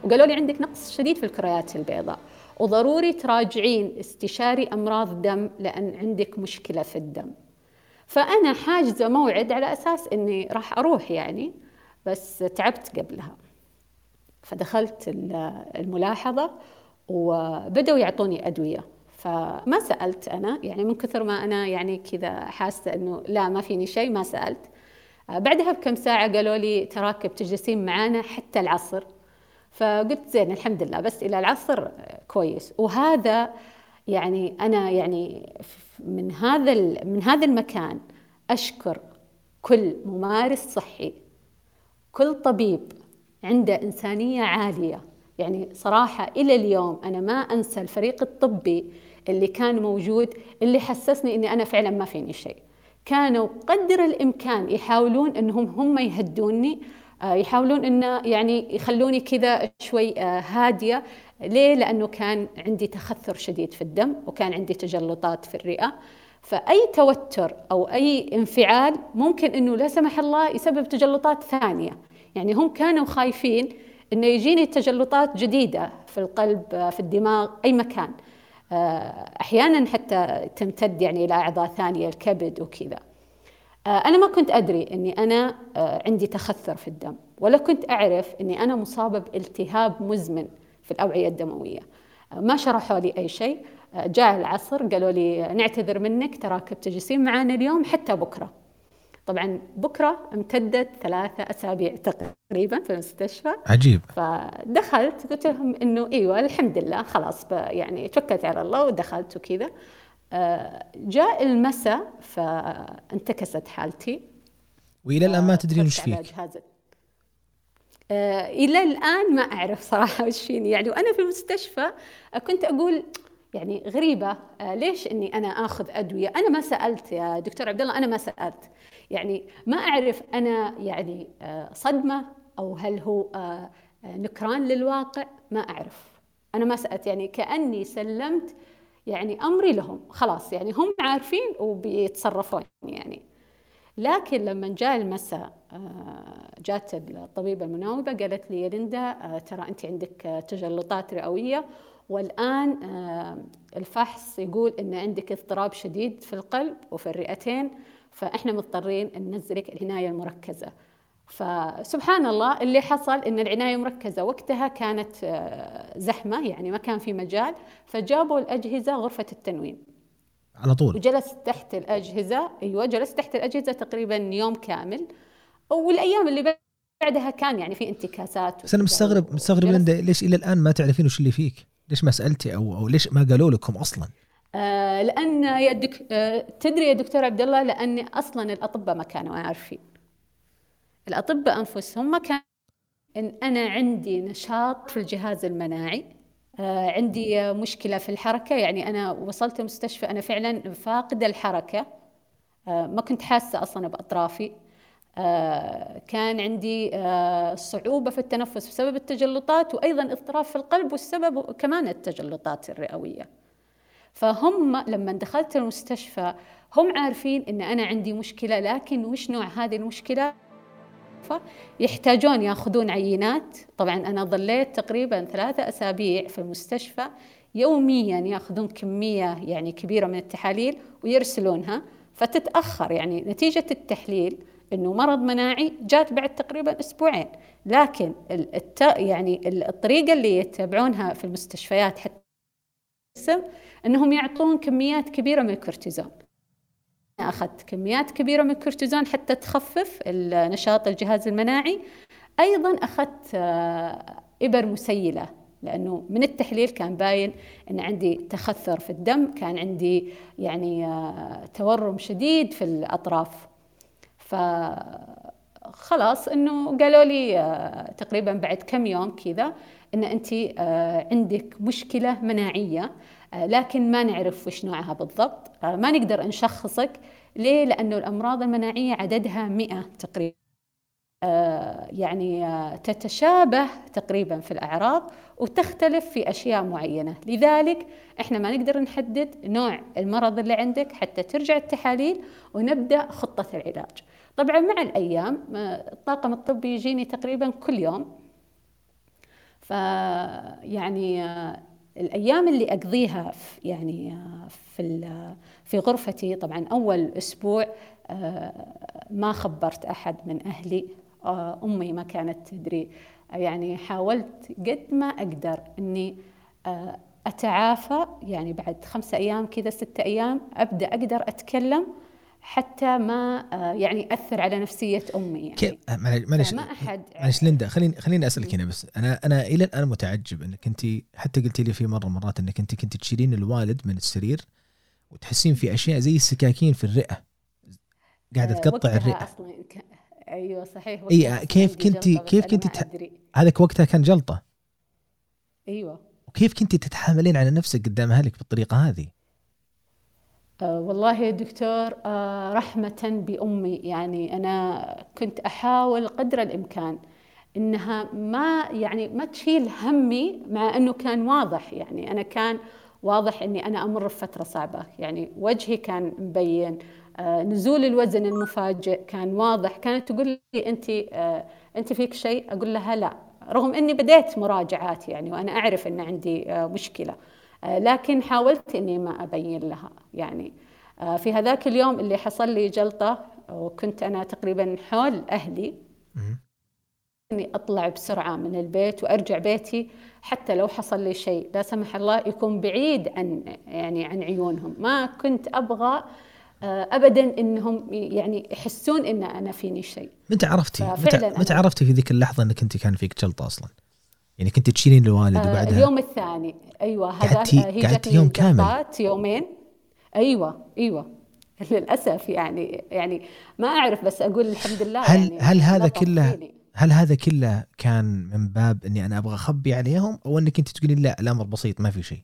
وقالوا لي عندك نقص شديد في الكريات البيضاء. وضروري تراجعين استشاري أمراض دم لأن عندك مشكلة في الدم. فأنا حاجزه موعد على أساس إني راح أروح يعني بس تعبت قبلها. فدخلت ال- الملاحظة وبدأوا يعطوني أدوية. فما سألت أنا يعني من كثر ما أنا يعني كذا حاسة أنه لا ما فيني شيء ما سألت. آه، بعدها بكم ساعة قالوا لي تراك بتجلسين معانا حتى العصر. فقلت زين الحمد لله بس إلى العصر كويس. وهذا يعني أنا يعني من هذا من هذا المكان أشكر كل ممارس صحي كل طبيب عنده إنسانية عالية. يعني صراحة إلى اليوم أنا ما أنسى الفريق الطبي اللي كان موجود اللي حسسني أني أنا فعلا ما فيني شيء. كانوا قدر الإمكان يحاولون أنهم هم يهدوني آه، يحاولون أنه يعني يخلوني كذا شوي آه، هادية. ليه؟ لأنه كان عندي تخثر شديد في الدم وكان عندي تجلطات في الرئة. فأي توتر أو أي انفعال ممكن أنه لا سمح الله يسبب تجلطات ثانية. يعني هم كانوا خايفين أنه يجيني تجلطات جديدة في القلب في الدماغ أي مكان. آه، أحيانا حتى تمتد يعني إلى أعضاء ثانية الكبد وكذا. آه، أنا ما كنت أدري أني أنا آه، عندي تخثر في الدم ولا كنت أعرف أني أنا مصابة بالتهاب مزمن في الأوعية الدموية. آه، ما شرحوا لي أي شيء. جاء العصر قالوا لي نعتذر منك تراك بتجلسين معنا اليوم حتى بكرة. طبعا بكرة امتدت ثلاثة أسابيع تقريبا في المستشفى. عجيب. فدخلت قلت لهم إنه إيوه الحمد لله خلاص يعني توكلت على الله ودخلت وكذا. آه، جاء المساء فانتكست حالتي. وإلى الآن ما تدرين وش فيك؟ آه، إلى الآن ما أعرف صراحة وش فيني. يعني وأنا في المستشفى آه، كنت أقول يعني غريبة آه، ليش إني أنا آخذ أدوية؟ أنا ما سألت يا دكتور عبد الله أنا ما سألت. يعني ما أعرف أنا يعني آه، صدمة أو هل هو آه، آه، نكران للواقع؟ ما أعرف. أنا ما سألت يعني كأني سلمت يعني أمري لهم. خلاص يعني هم عارفين وبيتصرفون يعني. لكن لما جاء المساء جات الطبيبة المناوبة قالت لي يا ليندا ترى أنت عندك تجلطات رئوية. والآن الفحص يقول أن عندك اضطراب شديد في القلب وفي الرئتين. فإحنا مضطرين ننزلك العناية المركزة فسبحان الله اللي حصل أن العناية المركزة وقتها كانت آه، زحمة يعني ما كان في مجال فجابوا الأجهزة غرفة التنويم على طول وجلست تحت الأجهزة أيوة جلست تحت الأجهزة تقريبا يوم كامل والأيام اللي بعدها كان يعني في انتكاسات بس أنا. مستغرب مستغرب ليندا ليش إلى الآن ما تعرفين وش اللي فيك؟ ليش ما سألتي أو أو ليش ما قالوا لكم أصلا؟ آه لأن يا دك... آه تدري يا دكتور عبد الله لأن أصلا الأطباء ما كانوا عارفين. الأطباء أنفسهم ما كان إن أنا عندي نشاط في الجهاز المناعي آه عندي مشكلة في الحركة يعني أنا وصلت المستشفى أنا فعلا فاقدة الحركة آه ما كنت حاسة أصلا بأطرافي آه كان عندي صعوبة في التنفس بسبب التجلطات وأيضا اضطراب في القلب والسبب كمان التجلطات الرئوية. فهم لما دخلت المستشفى هم عارفين إن أنا عندي مشكلة لكن وش نوع هذه المشكلة؟ يحتاجون ياخذون عينات. طبعا أنا ظليت تقريبا ثلاثة أسابيع في المستشفى. يوميا ياخذون كمية يعني كبيرة من التحاليل ويرسلونها. فتتأخر يعني نتيجة التحليل إنه مرض مناعي جات بعد تقريبا أسبوعين. لكن الت... يعني الطريقة اللي يتبعونها في المستشفيات حتى إنهم يعطون كميات كبيرة من الكورتيزون. أخذت كميات كبيرة من الكورتيزون حتى تخفف نشاط الجهاز المناعي. أيضا أخذت آه، إبر مسيلة لأنه من التحليل كان باين إن عندي تخثر في الدم كان عندي يعني آه، تورم شديد في الأطراف. ف خلاص إنه قالوا لي آه، تقريبا بعد كم يوم كذا إن انت عندك مشكلة مناعية. لكن ما نعرف وش نوعها بالضبط. ما نقدر نشخصك ليه؟ لأنه الأمراض المناعية عددها 100 تقريبا. آه، يعني آه، تتشابه تقريبا في الأعراض وتختلف في أشياء معينة. لذلك إحنا ما نقدر نحدد نوع المرض اللي عندك حتى ترجع التحاليل ونبدأ خطة العلاج. طبعا مع الأيام آه، الطاقم الطبي يجيني تقريبا كل يوم. فيعني الأيام اللي أقضيها في يعني في في غرفتي. طبعا أول أسبوع ما خبرت أحد من أهلي. آه، أمي ما كانت تدري. يعني حاولت قد ما أقدر أني آه، أتعافى. يعني بعد خمسة أيام كذا ستة أيام أبدأ أقدر أتكلم. حتى ما آه، يعني أثر على نفسية أمي يعني. كيف معلش ما أحد معلش ليندا خليني خليني أسألك هنا بس. أنا أنا إلى الآن متعجب أنك أنت حتى قلتي لي في مرة مرات أنك أنت كنت تشيلين الوالد من السرير وتحسين في أشياء زي السكاكين في الرئة. قاعدة تقطع الرئة. أصلا أيوه صحيح إي كيف كنت كيف كنت تح... هذاك وقتها كان جلطة؟ أيوه. وكيف كنت تتحاملين على نفسك قدام أهلك بالطريقة هذه؟ أه والله يا دكتور أه رحمة بأمي. يعني أنا كنت أحاول قدر الإمكان إنها ما يعني ما تشيل همي مع أنه كان واضح. يعني أنا كان واضح إني أنا أمر بفترة صعبة. يعني وجهي كان مبين آه، نزول الوزن المفاجئ كان واضح. كانت تقول لي أنت آه، أنت فيك شيء؟ أقول لها لا. رغم إني بديت مراجعات يعني وأنا أعرف إن عندي آه، مشكلة. لكن حاولت إني ما أبين لها. يعني في هذاك اليوم اللي حصل لي جلطة وكنت أنا تقريبا حول أهلي. إني أطلع بسرعة من البيت وأرجع بيتي حتى لو حصل لي شيء. لا سمح الله يكون بعيد عن يعني عن عيونهم. ما كنت أبغى آه، ابدا إنهم يعني يحسون إن أنا فيني شيء. متى عرفتي؟ متى, متى عرفتي في ذيك اللحظة إنك أنت كان فيك جلطة أصلا؟ يعني كنت تشيلين الوالد آه وبعدها؟ اليوم الثاني. أيوه هذا قعدتي يوم كامل. يومين. أيوه أيوه. للأسف يعني يعني ما أعرف بس أقول الحمد لله هل يعني هل هذا كله هل هذا كله كان من باب إني أنا أبغى أخبي عليهم أو إنك انت تقولين لا الأمر بسيط ما في شيء؟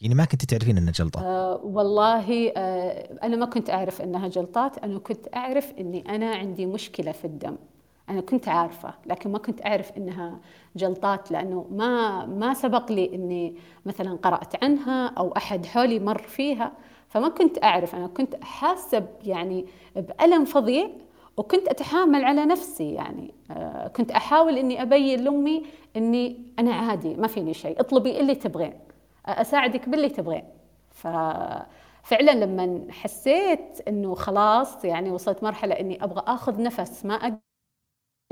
يعني ما كنت تعرفين إنها جلطة؟ آه والله آه أنا ما كنت أعرف إنها جلطات، أنا كنت أعرف إني أنا عندي مشكلة في الدم. أنا كنت عارفة لكن ما كنت أعرف إنها جلطات لأنه ما ما سبق لي إني مثلا قرأت عنها أو أحد حولي مر فيها فما كنت أعرف. أنا كنت حاسة يعني بألم فظيع وكنت أتحامل على نفسي يعني. آه كنت أحاول إني أبين لأمي إني أنا عادي ما فيني شيء اطلبي اللي تبغين أساعدك باللي تبغين. ففعلا لما حسيت إنه خلاص يعني وصلت مرحلة إني أبغى آخذ نفس ما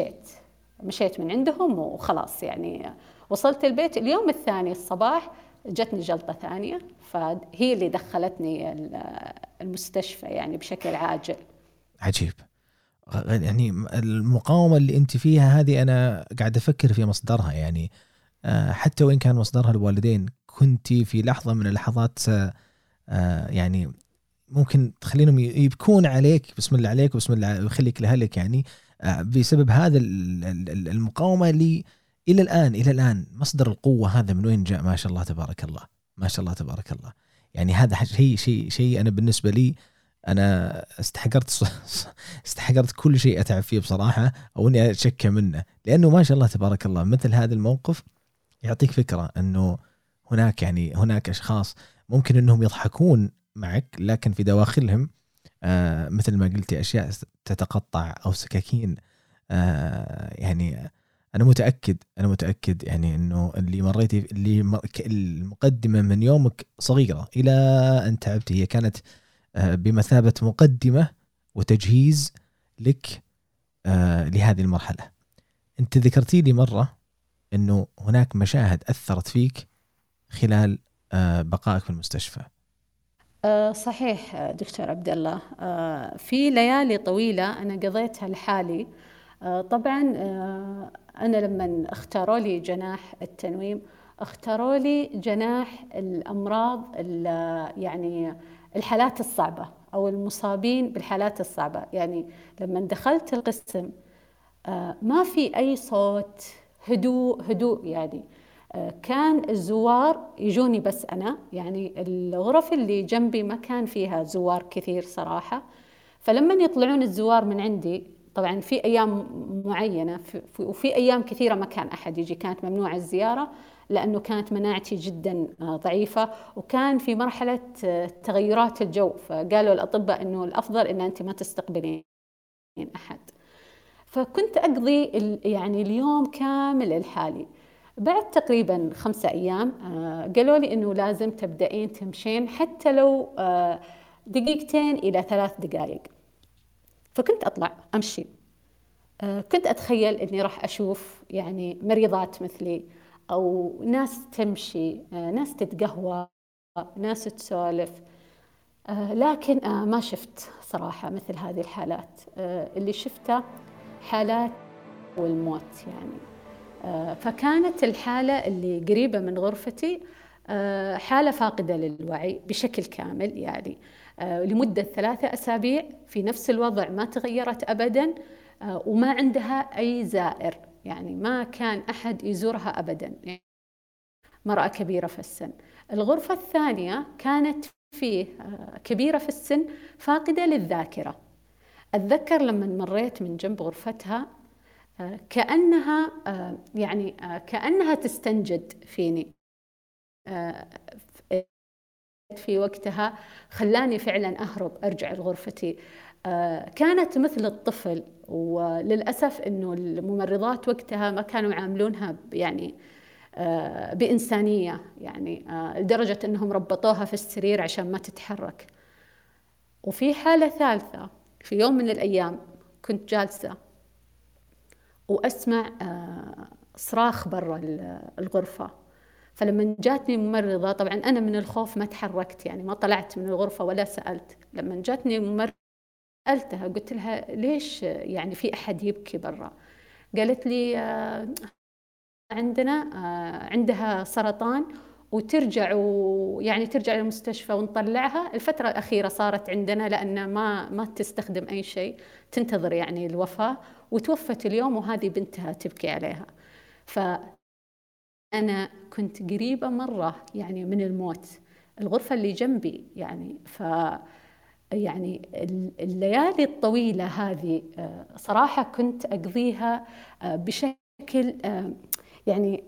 مشيت مشيت من عندهم وخلاص يعني. وصلت البيت اليوم الثاني الصباح جتني جلطة ثانية فهي اللي دخلتني المستشفى يعني بشكل عاجل. عجيب. يعني المقاومة اللي أنت فيها هذه أنا قاعد أفكر في مصدرها يعني. آه، حتى وإن كان مصدرها الوالدين كنت في لحظة من اللحظات آه، يعني ممكن تخلينهم يبكون عليك بسم الله عليك وبسم الله ويخليك لاهلك يعني. بسبب هذا المقاومة اللي إلى الآن إلى الآن مصدر القوة هذا من وين جاء؟ ما شاء الله تبارك الله ما شاء الله تبارك الله. يعني هذا شيء شيء شيء أنا بالنسبة لي أنا استحقرت استحقرت كل شيء أتعب فيه بصراحة أو إني اتشكى منه لأنه ما شاء الله تبارك الله مثل هذا الموقف يعطيك فكرة أنه هناك يعني هناك أشخاص ممكن أنهم يضحكون معك لكن في دواخلهم آه مثل ما قلتي أشياء تتقطع أو سكاكين. آه يعني أنا متأكد أنا متأكد يعني إنه اللي مريتي اللي المقدمة من يومك صغيرة إلى أن تعبتي. هي كانت آه بمثابة مقدمة وتجهيز لك آه لهذه المرحلة. أنت ذكرتي لي مرة إنه هناك مشاهد أثرت فيك خلال آه، بقائك في المستشفى. آه، صحيح دكتور عبد الله. آه، في ليالي طويلة أنا قضيتها لحالي. طبعا أنا لما اختاروا لي جناح التنويم اختاروا لي جناح الأمراض يعني الحالات الصعبة أو المصابين بالحالات الصعبة. يعني لما دخلت القسم آه، ما في أي صوت هدوء هدوء يعني. آه، كان الزوار يجوني بس أنا يعني الغرف اللي جنبي ما كان فيها زوار كثير صراحة. فلما يطلعون الزوار من عندي طبعا في أيام معينة وفي أيام كثيرة ما كان أحد يجي كانت ممنوع الزيارة لأنه كانت مناعتي جدا آه، ضعيفة وكان في مرحلة تغيرات الجو. فقالوا الأطباء أنه الأفضل أن أنت ما تستقبلين أحد. فكنت أقضي يعني اليوم كامل لحالي بعد تقريبا خمسة أيام آه، قالوا لي أنه لازم تبدأين تمشين حتى لو آه، دقيقتين إلى ثلاث دقائق فكنت أطلع أمشي. آه، كنت أتخيل أني راح أشوف يعني مريضات مثلي أو ناس تمشي ناس تتقهوى ناس تسولف. لكن ما شفت صراحة مثل هذه الحالات. اللي شفته حالات والموت يعني. فكانت الحالة اللي قريبة من غرفتي آه، حالة فاقدة للوعي بشكل كامل يعني. آه، لمدة ثلاثة أسابيع في نفس الوضع ما تغيرت أبدا وما عندها أي زائر يعني ما كان أحد يزورها أبدا. يعني مرأة كبيرة في السن. الغرفة الثانية كانت فيه كبيرة في السن فاقدة للذاكرة. أتذكر لما مريت من جنب غرفتها آه، كأنها آه، يعني آه، كأنها تستنجد فيني. في وقتها خلاني فعلا أهرب أرجع لغرفتي. كانت مثل الطفل وللأسف أنه الممرضات وقتها ما كانوا يعاملونها يعني بإنسانية يعني لدرجة أنهم ربطوها في السرير عشان ما تتحرك. وفي حالة ثالثة في يوم من الأيام كنت جالسة وأسمع آه، صراخ برا الغرفة. فلما جاتني ممرضة طبعا أنا من الخوف ما تحركت يعني ما طلعت من الغرفة ولا سألت. لما جاتني ممرضة سألتها قلت لها ليش يعني في أحد يبكي برا؟ قالت لي آه، عندنا آه، عندها سرطان وترجع ويعني ترجع للمستشفى ونطلعها. الفترة الأخيرة صارت عندنا لأن ما ما تستخدم أي شيء تنتظر يعني الوفاة. وتوفت اليوم وهذه بنتها تبكي عليها. فأنا كنت قريبة مرة يعني من الموت. الغرفة اللي جنبي يعني ف يعني الليالي الطويلة هذه آه، صراحة كنت أقضيها آه، بشكل آه، يعني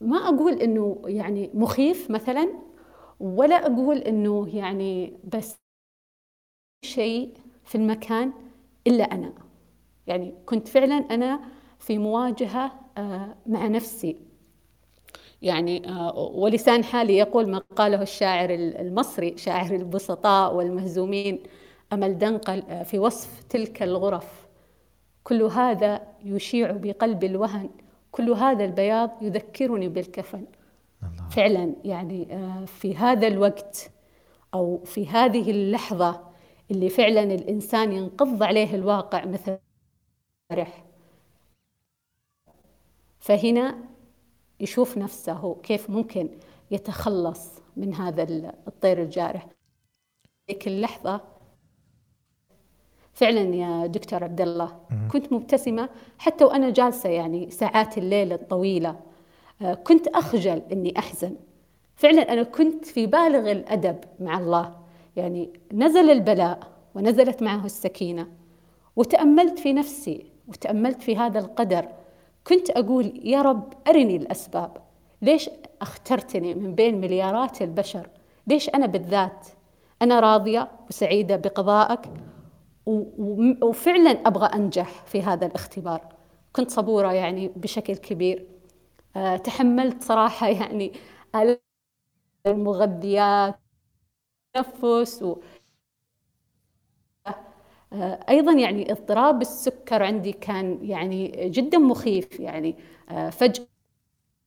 ما أقول إنه يعني مخيف مثلا ولا أقول إنه يعني بس شيء في المكان إلا أنا. يعني كنت فعلا أنا في مواجهة آه، مع نفسي. يعني آه، ولسان حالي يقول ما قاله الشاعر المصري شاعر البسطاء والمهزومين أمل دنقل آه، في وصف تلك الغرف. كل هذا يشيع بقلب الوهن كل هذا البياض يذكرني بالكفن. الله. فعلا يعني في هذا الوقت أو في هذه اللحظة اللي فعلا الإنسان ينقض عليه الواقع مثل رح فهنا يشوف نفسه كيف ممكن يتخلص من هذا الطير الجارح. ذيك اللحظة فعلا يا دكتور عبد الله كنت مبتسمة حتى وأنا جالسة يعني ساعات الليل الطويلة. آه، كنت أخجل إني أحزن. فعلا أنا كنت في بالغ الأدب مع الله. يعني نزل البلاء ونزلت معه السكينة. وتأملت في نفسي وتأملت في هذا القدر كنت أقول يا رب أرني الأسباب. ليش أخترتني من بين مليارات البشر؟ ليش أنا بالذات؟ أنا راضية وسعيدة بقضائك وفعلا أبغى أنجح في هذا الاختبار. كنت صبورة يعني بشكل كبير. آه، تحملت صراحة يعني المغذيات تنفس أيضا يعني اضطراب السكر عندي كان يعني جدا مخيف يعني آه، فجأة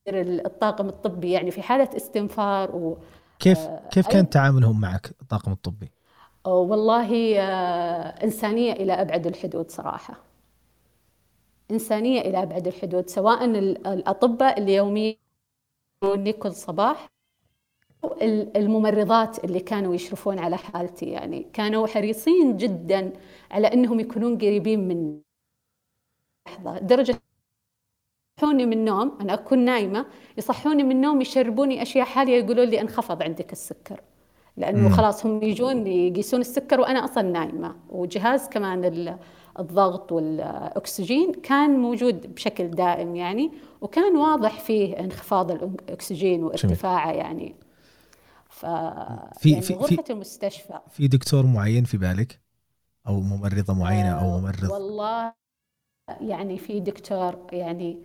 الطاقم الطبي يعني في حالة استنفار و كيف كيف كان تعاملهم معك الطاقم الطبي؟ والله آه، إنسانية إلى أبعد الحدود صراحة إنسانية إلى أبعد الحدود سواء الأطباء اللي يوميا كل صباح الممرضات اللي كانوا يشرفون على حالتي يعني كانوا حريصين جدا على إنهم يكونون قريبين من لحظة. درجة يصحوني من النوم أنا أكون نايمة يصحوني من النوم يشربوني أشياء حالية يقولون لي انخفض عندك السكر. لأنه خلاص هم يجون يقيسون السكر وأنا أصلا نايمة. وجهاز كمان الضغط والأكسجين كان موجود بشكل دائم يعني وكان واضح فيه انخفاض الأكسجين وارتفاعه يعني. ف في يعني في غرفة في المستشفى. في دكتور معين في بالك؟ أو ممرضة معينة أو ممرض؟ والله يعني في دكتور يعني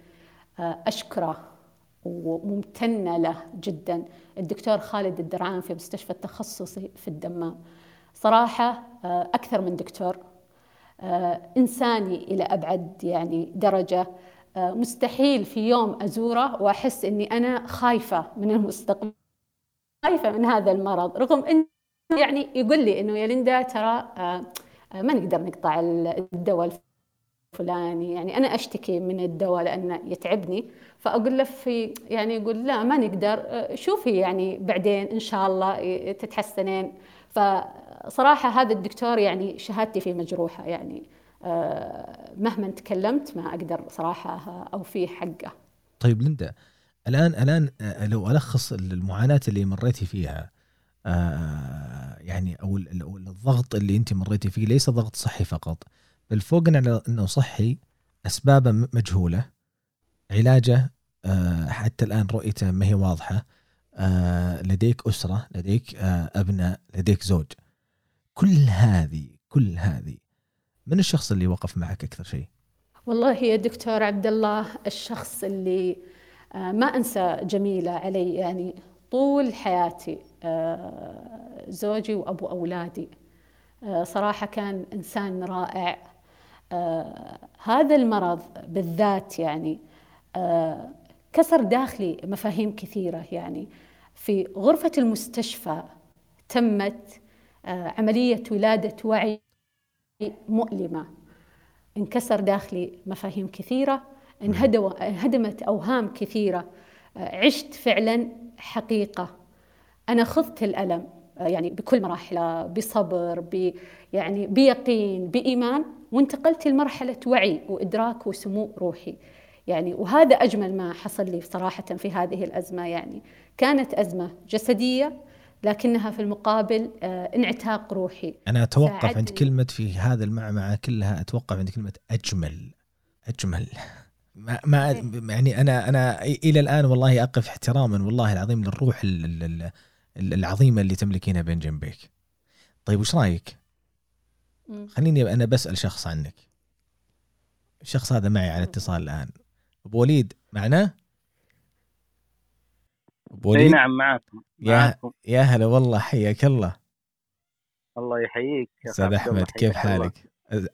آه، أشكره وممتنة له جدا. الدكتور خالد الدرعان في مستشفى التخصصي في الدمام. صراحة آه، أكثر من دكتور. آه، إنساني إلى أبعد يعني درجة. مستحيل في يوم أزوره وأحس إني أنا خايفة من المستقبل. خايفة من هذا المرض رغم انه يعني يقول لي إنه يا ليندا ترى ما نقدر نقطع الدواء الفلاني يعني أنا أشتكي من الدواء لأنه يتعبني فأقول له في يعني يقول لا ما نقدر شوفي يعني بعدين إن شاء الله تتحسنين فصراحة هذا الدكتور يعني شهادتي فيه مجروحة يعني مهما تكلمت ما أقدر صراحة أوفيه حقه. طيب ليندا الآن الآن لو ألخص المعاناة اللي مريتي فيها يعني أو الضغط اللي أنت مريتي فيه ليس ضغط صحي فقط بل فوق إنه صحي اسبابه مجهولة علاجه آه، حتى الآن رؤيته ما هي واضحة آه، لديك أسرة لديك آه، أبناء لديك زوج. كل هذه كل هذه من الشخص اللي وقف معك أكثر شيء؟ والله يا دكتور عبد الله الشخص اللي ما أنسى جميلة علي يعني طول حياتي زوجي وأبو أولادي. صراحة كان إنسان رائع. آه هذا المرض بالذات يعني آه كسر داخلي مفاهيم كثيرة يعني. في غرفة المستشفى تمت آه عملية ولادة وعي مؤلمة. انكسر داخلي مفاهيم كثيرة. انهدمت أوهام كثيرة. آه، عشت فعلا حقيقة. أنا خضت الألم آه، يعني بكل مراحله بصبر ب يعني بيقين بإيمان وانتقلت لمرحلة وعي وإدراك وسمو روحي. يعني وهذا أجمل ما حصل لي صراحة في هذه الأزمة. يعني كانت أزمة جسدية لكنها في المقابل آه، انعتاق روحي. أنا أتوقف عند كلمة في هذا المعمعة كلها أتوقف عند كلمة أجمل. أجمل. ما, ما يعني أنا أنا إلى الآن والله أقف احتراما والله العظيم للروح العظيمة اللي تملكينها بين جنبيك طيب وش رأيك؟ خليني أنا بسأل شخص عنك. الشخص هذا معي على اتصال الآن. أبو وليد معنا؟ أبو وليد؟ نعم معكم يا يا هلا والله حياك الله. الله يحييك. أستاذ أحمد كيف حالك؟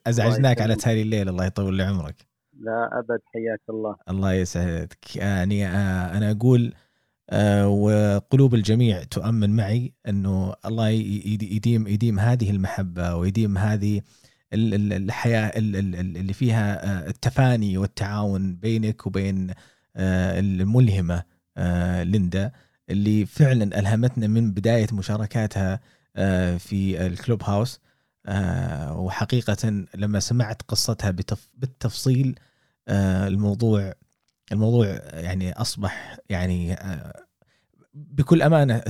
أزعجناك على تالي الليل الله يطول لي عمرك لا أبد حياك الله. الله يسعدك. يعني آه، أنا أقول آه، وقلوب الجميع تؤمن معي أنه الله يديم يديم هذه المحبة ويديم هذه الحياة اللي فيها آه، التفاني والتعاون بينك وبين الملهمة ليندا اللي فعلا ألهمتنا من بداية مشاركاتها في الكلوب هاوس. وحقيقة لما سمعت قصتها بالتفصيل الموضوع الموضوع يعني أصبح يعني آه، بكل أمانة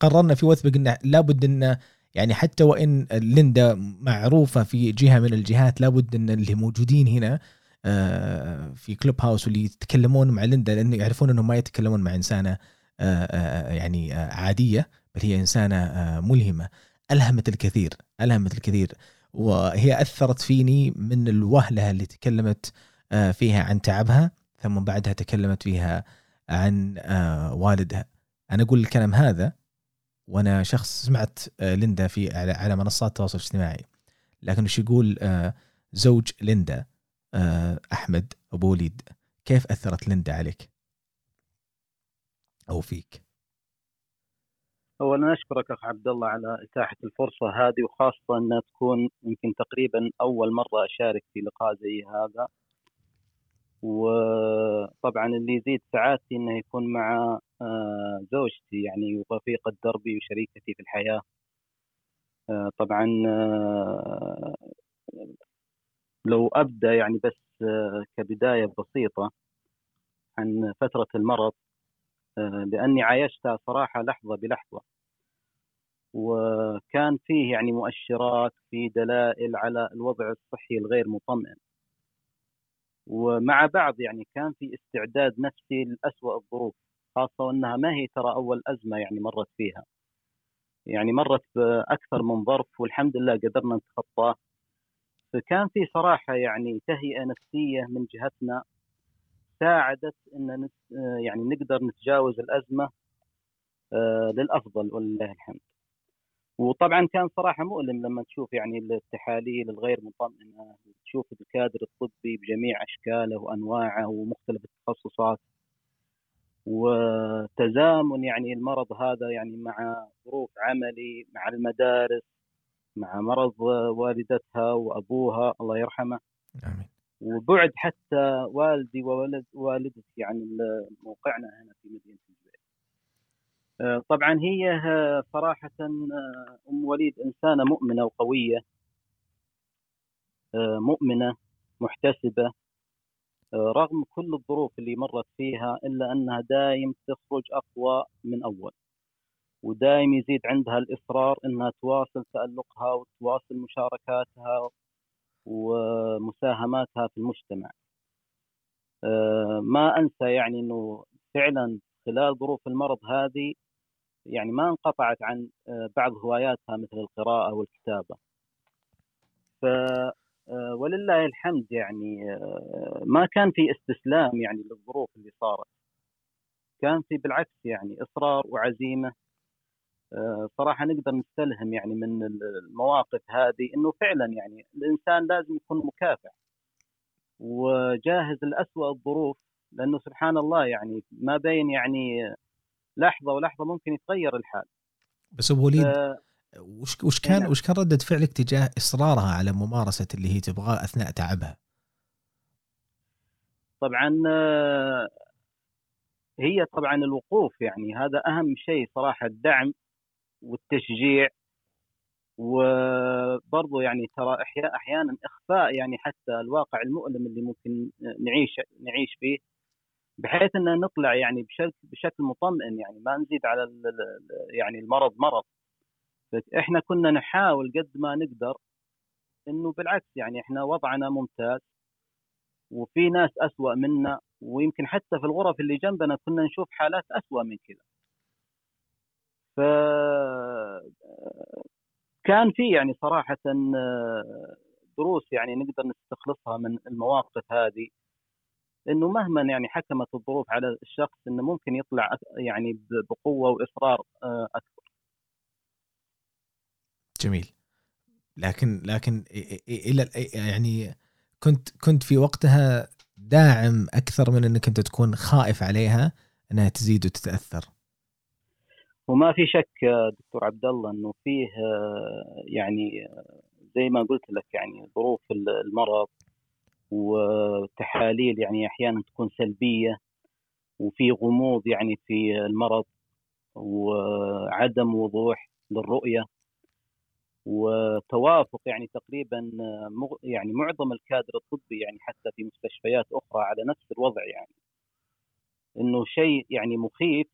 قررنا في وثبه قلنا لابد إن يعني حتى وإن ليندا معروفة في جهة من الجهات لابد إن اللي موجودين هنا آه، في كلوب هاوس واللي يتكلمون مع ليندا لأنه يعرفون إنهم ما يتكلمون مع إنسانة آه، يعني عادية بل هي إنسانة ملهمة. ألهمت الكثير ألهمت الكثير. وهي أثرت فيني من الوهلة اللي تكلمت فيها عن تعبها ثم بعدها تكلمت فيها عن آه، والدها. أنا أقول الكلام هذا وأنا شخص سمعت آه، ليندا في على منصات التواصل الاجتماعي. لكن وش يقول آه، زوج ليندا أحمد أبو وليد كيف أثرت ليندا عليك؟ أو فيك. اولا أشكرك أخ عبد الله على إتاحة الفرصة هذه وخاصة أنها تكون يمكن تقريبا أول مرة أشارك في لقاء زي هذا. وطبعا اللي يزيد سعادتي إنه يكون مع آه، زوجتي يعني ورفيقة دربي وشريكتي في الحياة. آه، طبعا آه، لو أبدأ يعني بس كبداية بسيطة عن فترة المرض لأني عايشتها صراحة لحظة بلحظة. وكان فيه يعني مؤشرات في دلائل على الوضع الصحي الغير مطمئن. ومع بعض يعني كان في استعداد نفسي لأسوأ الظروف خاصة وأنها ما هي ترى أول أزمة يعني مرت فيها. يعني مرت بأكثر من ظرف والحمد لله قدرنا نتخطاه. فكان في صراحة يعني تهيئة نفسية من جهتنا ساعدت أن يعني نقدر نتجاوز الأزمة آه، للأفضل ولله الحمد. وطبعا كان صراحة مؤلم لما تشوف يعني التحاليل الغير مطمئنة تشوف الكادر الطبي بجميع أشكاله وأنواعه ومختلف التخصصات. وتزامن يعني المرض هذا يعني مع ظروف عملي مع المدارس مع مرض والدتها وأبوها الله يرحمه. آمين. وبعد حتى والدي وولد والدتي عن موقعنا هنا في آه، طبعا هي آه، صراحة آه، أم وليد إنسانة مؤمنة وقوية آه، مؤمنة محتسبة آه، رغم كل الظروف اللي مرت فيها إلا أنها دايم تخرج أقوى من أول ودايم يزيد عندها الإصرار أنها تواصل تألقها وتواصل مشاركاتها ومساهماتها في المجتمع. آه، ما أنسى يعني أنه فعلا خلال ظروف المرض هذه يعني ما انقطعت عن آه، بعض هواياتها مثل القراءة والكتابة. ف آه، ولله الحمد يعني آه، ما كان في استسلام يعني للظروف اللي صارت. كان في بالعكس يعني إصرار وعزيمة. صراحة نقدر نستلهم يعني من المواقف هذه إنه فعلا يعني الإنسان لازم يكون مكافح. وجاهز لأسوأ الظروف لأنه سبحان الله يعني ما بين يعني لحظة ولحظة ممكن يتغير الحال بس أبو وليد آه، وش وش كان نعم. وش كان ردة فعلك تجاه إصرارها على ممارسة اللي هي تبغاه أثناء تعبها؟ طبعا آه، هي طبعا الوقوف يعني هذا أهم شيء صراحة الدعم والتشجيع وبرضه يعني ترى أحيانا إخفاء يعني حتى الواقع المؤلم اللي ممكن نعيش نعيش فيه بحيث ان نطلع يعني بشكل بشكل مطمئن يعني ما نزيد على يعني المرض مرض. إحنا كنا نحاول قد ما نقدر إنه بالعكس يعني إحنا وضعنا ممتاز وفي ناس أسوأ منا ويمكن حتى في الغرف اللي جنبنا كنا نشوف حالات أسوأ من كذا ف كان في يعني صراحة آه، دروس يعني نقدر نستخلصها من المواقف هذه. إنه مهما يعني حكمت الظروف على الشخص إنه ممكن يطلع يعني بقوة واصرار آه، أكثر. جميل لكن لكن إلى يعني كنت كنت في وقتها داعم أكثر من إنك أنت تكون خائف عليها إنها تزيد وتتأثر وما في شك آه، دكتور عبد الله إنه فيه آه، يعني آه، زي ما قلت لك يعني ظروف ال- المرض وتحاليل يعني أحيانا تكون سلبية وفي غموض يعني في المرض وعدم وضوح للرؤية وتوافق يعني تقريبا يعني معظم الكادر الطبي يعني حتى في مستشفيات أخرى على نفس الوضع يعني. إنه شيء يعني مخيف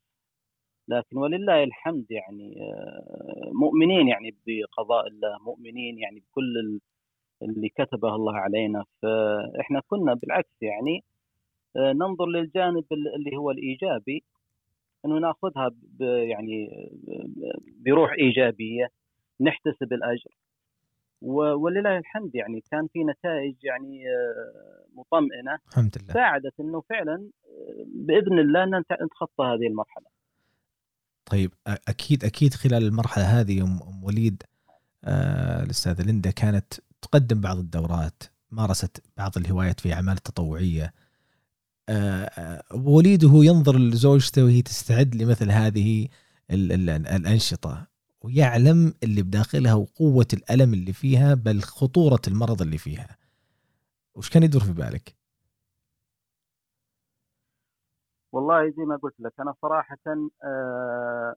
لكن ولله الحمد يعني آه، مؤمنين يعني بقضاء الله مؤمنين يعني بكل اللي كتبه الله علينا فإحنا كنا بالعكس يعني آه، ننظر للجانب ال- اللي هو الإيجابي إنه نأخذها يعني آه، بروح إيجابية نحتسب الأجر. ولله الحمد يعني كان في نتائج يعني آه، مطمئنة. الحمد لله. ساعدت إنه فعلا بإذن الله نتخطى هذه المرحلة. طيب أكيد أكيد خلال المرحلة هذه ام وليد آه، الأستاذة ليندا كانت تقدم بعض الدورات مارست بعض الهوايات في أعمال تطوعية. آه، آه، ابو وليد وهو ينظر لزوجته وهي تستعد لمثل هذه ال- ال- الأنشطة ويعلم اللي بداخلها وقوة الألم اللي فيها بل خطورة المرض اللي فيها. وش كان يدور في بالك؟ والله زي ما قلت لك أنا صراحة آه،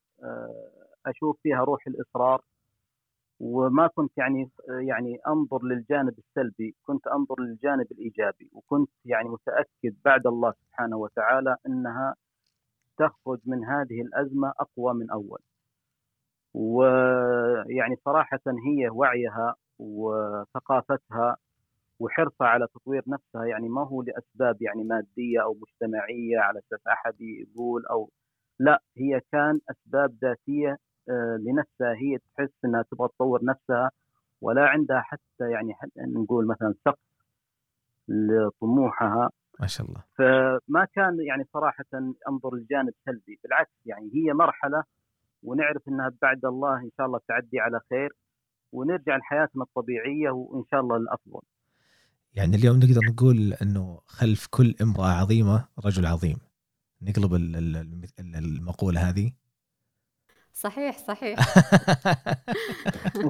أشوف فيها روح الإصرار. وما كنت يعني يعني أنظر للجانب السلبي كنت أنظر للجانب الإيجابي وكنت يعني متأكد بعد الله سبحانه وتعالى إنها تخرج من هذه الأزمة أقوى من أول. ويعني صراحة هي وعيها وثقافتها وحرصها على تطوير نفسها يعني ما هو لأسباب يعني مادية أو مجتمعية على أساس أحد يقول أو لا هي كان أسباب ذاتية لنفسها هي تحس إنها تبغى تطور نفسها ولا عندها حتى يعني نقول مثلا سقف لطموحها ما شاء الله فما كان يعني صراحة أنظر للجانب سلبي بالعكس يعني هي مرحلة ونعرف إنها بعد الله إن شاء الله تعدي على خير ونرجع لحياتنا الطبيعية وإن شاء الله الأفضل. يعني اليوم نقدر نقول إنه خلف كل امرأة عظيمة رجل عظيم. نقلب المقولة هذه صحيح صحيح.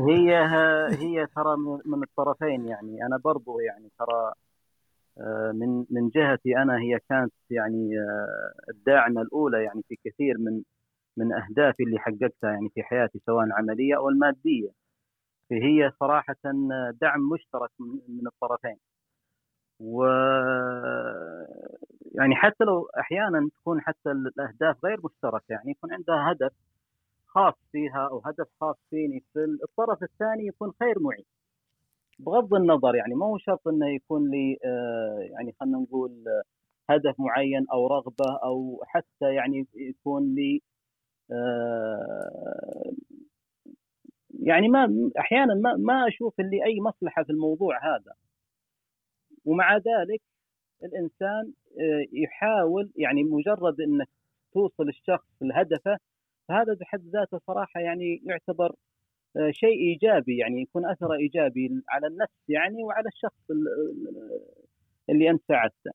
هي هي ترى من الطرفين يعني. أنا برضو يعني ترى آه، من من جهتي أنا هي كانت يعني آه، الداعمة الأولى يعني في كثير من من أهدافي اللي حققتها يعني في حياتي سواء عملية أو المادية. فهي صراحة دعم مشترك من الطرفين. و يعني حتى لو أحيانا تكون حتى الأهداف غير مشتركة يعني يكون عندها هدف خاص فيها أو هدف خاص فيني في الطرف الثاني يكون خير معي. بغض النظر يعني مو شرط إنه يكون لي آه، يعني خلينا نقول هدف معين أو رغبة أو حتى يعني يكون لي آه، يعني ما أحيانا ما ما أشوف اللي أي مصلحة في الموضوع هذا. ومع ذلك الإنسان آه، يحاول يعني مجرد إنك توصل الشخص لهدفه فهذا بحد ذاته صراحة يعني يعتبر آه، شيء إيجابي يعني يكون أثره إيجابي على النفس يعني وعلى الشخص اللي أنت ساعدته.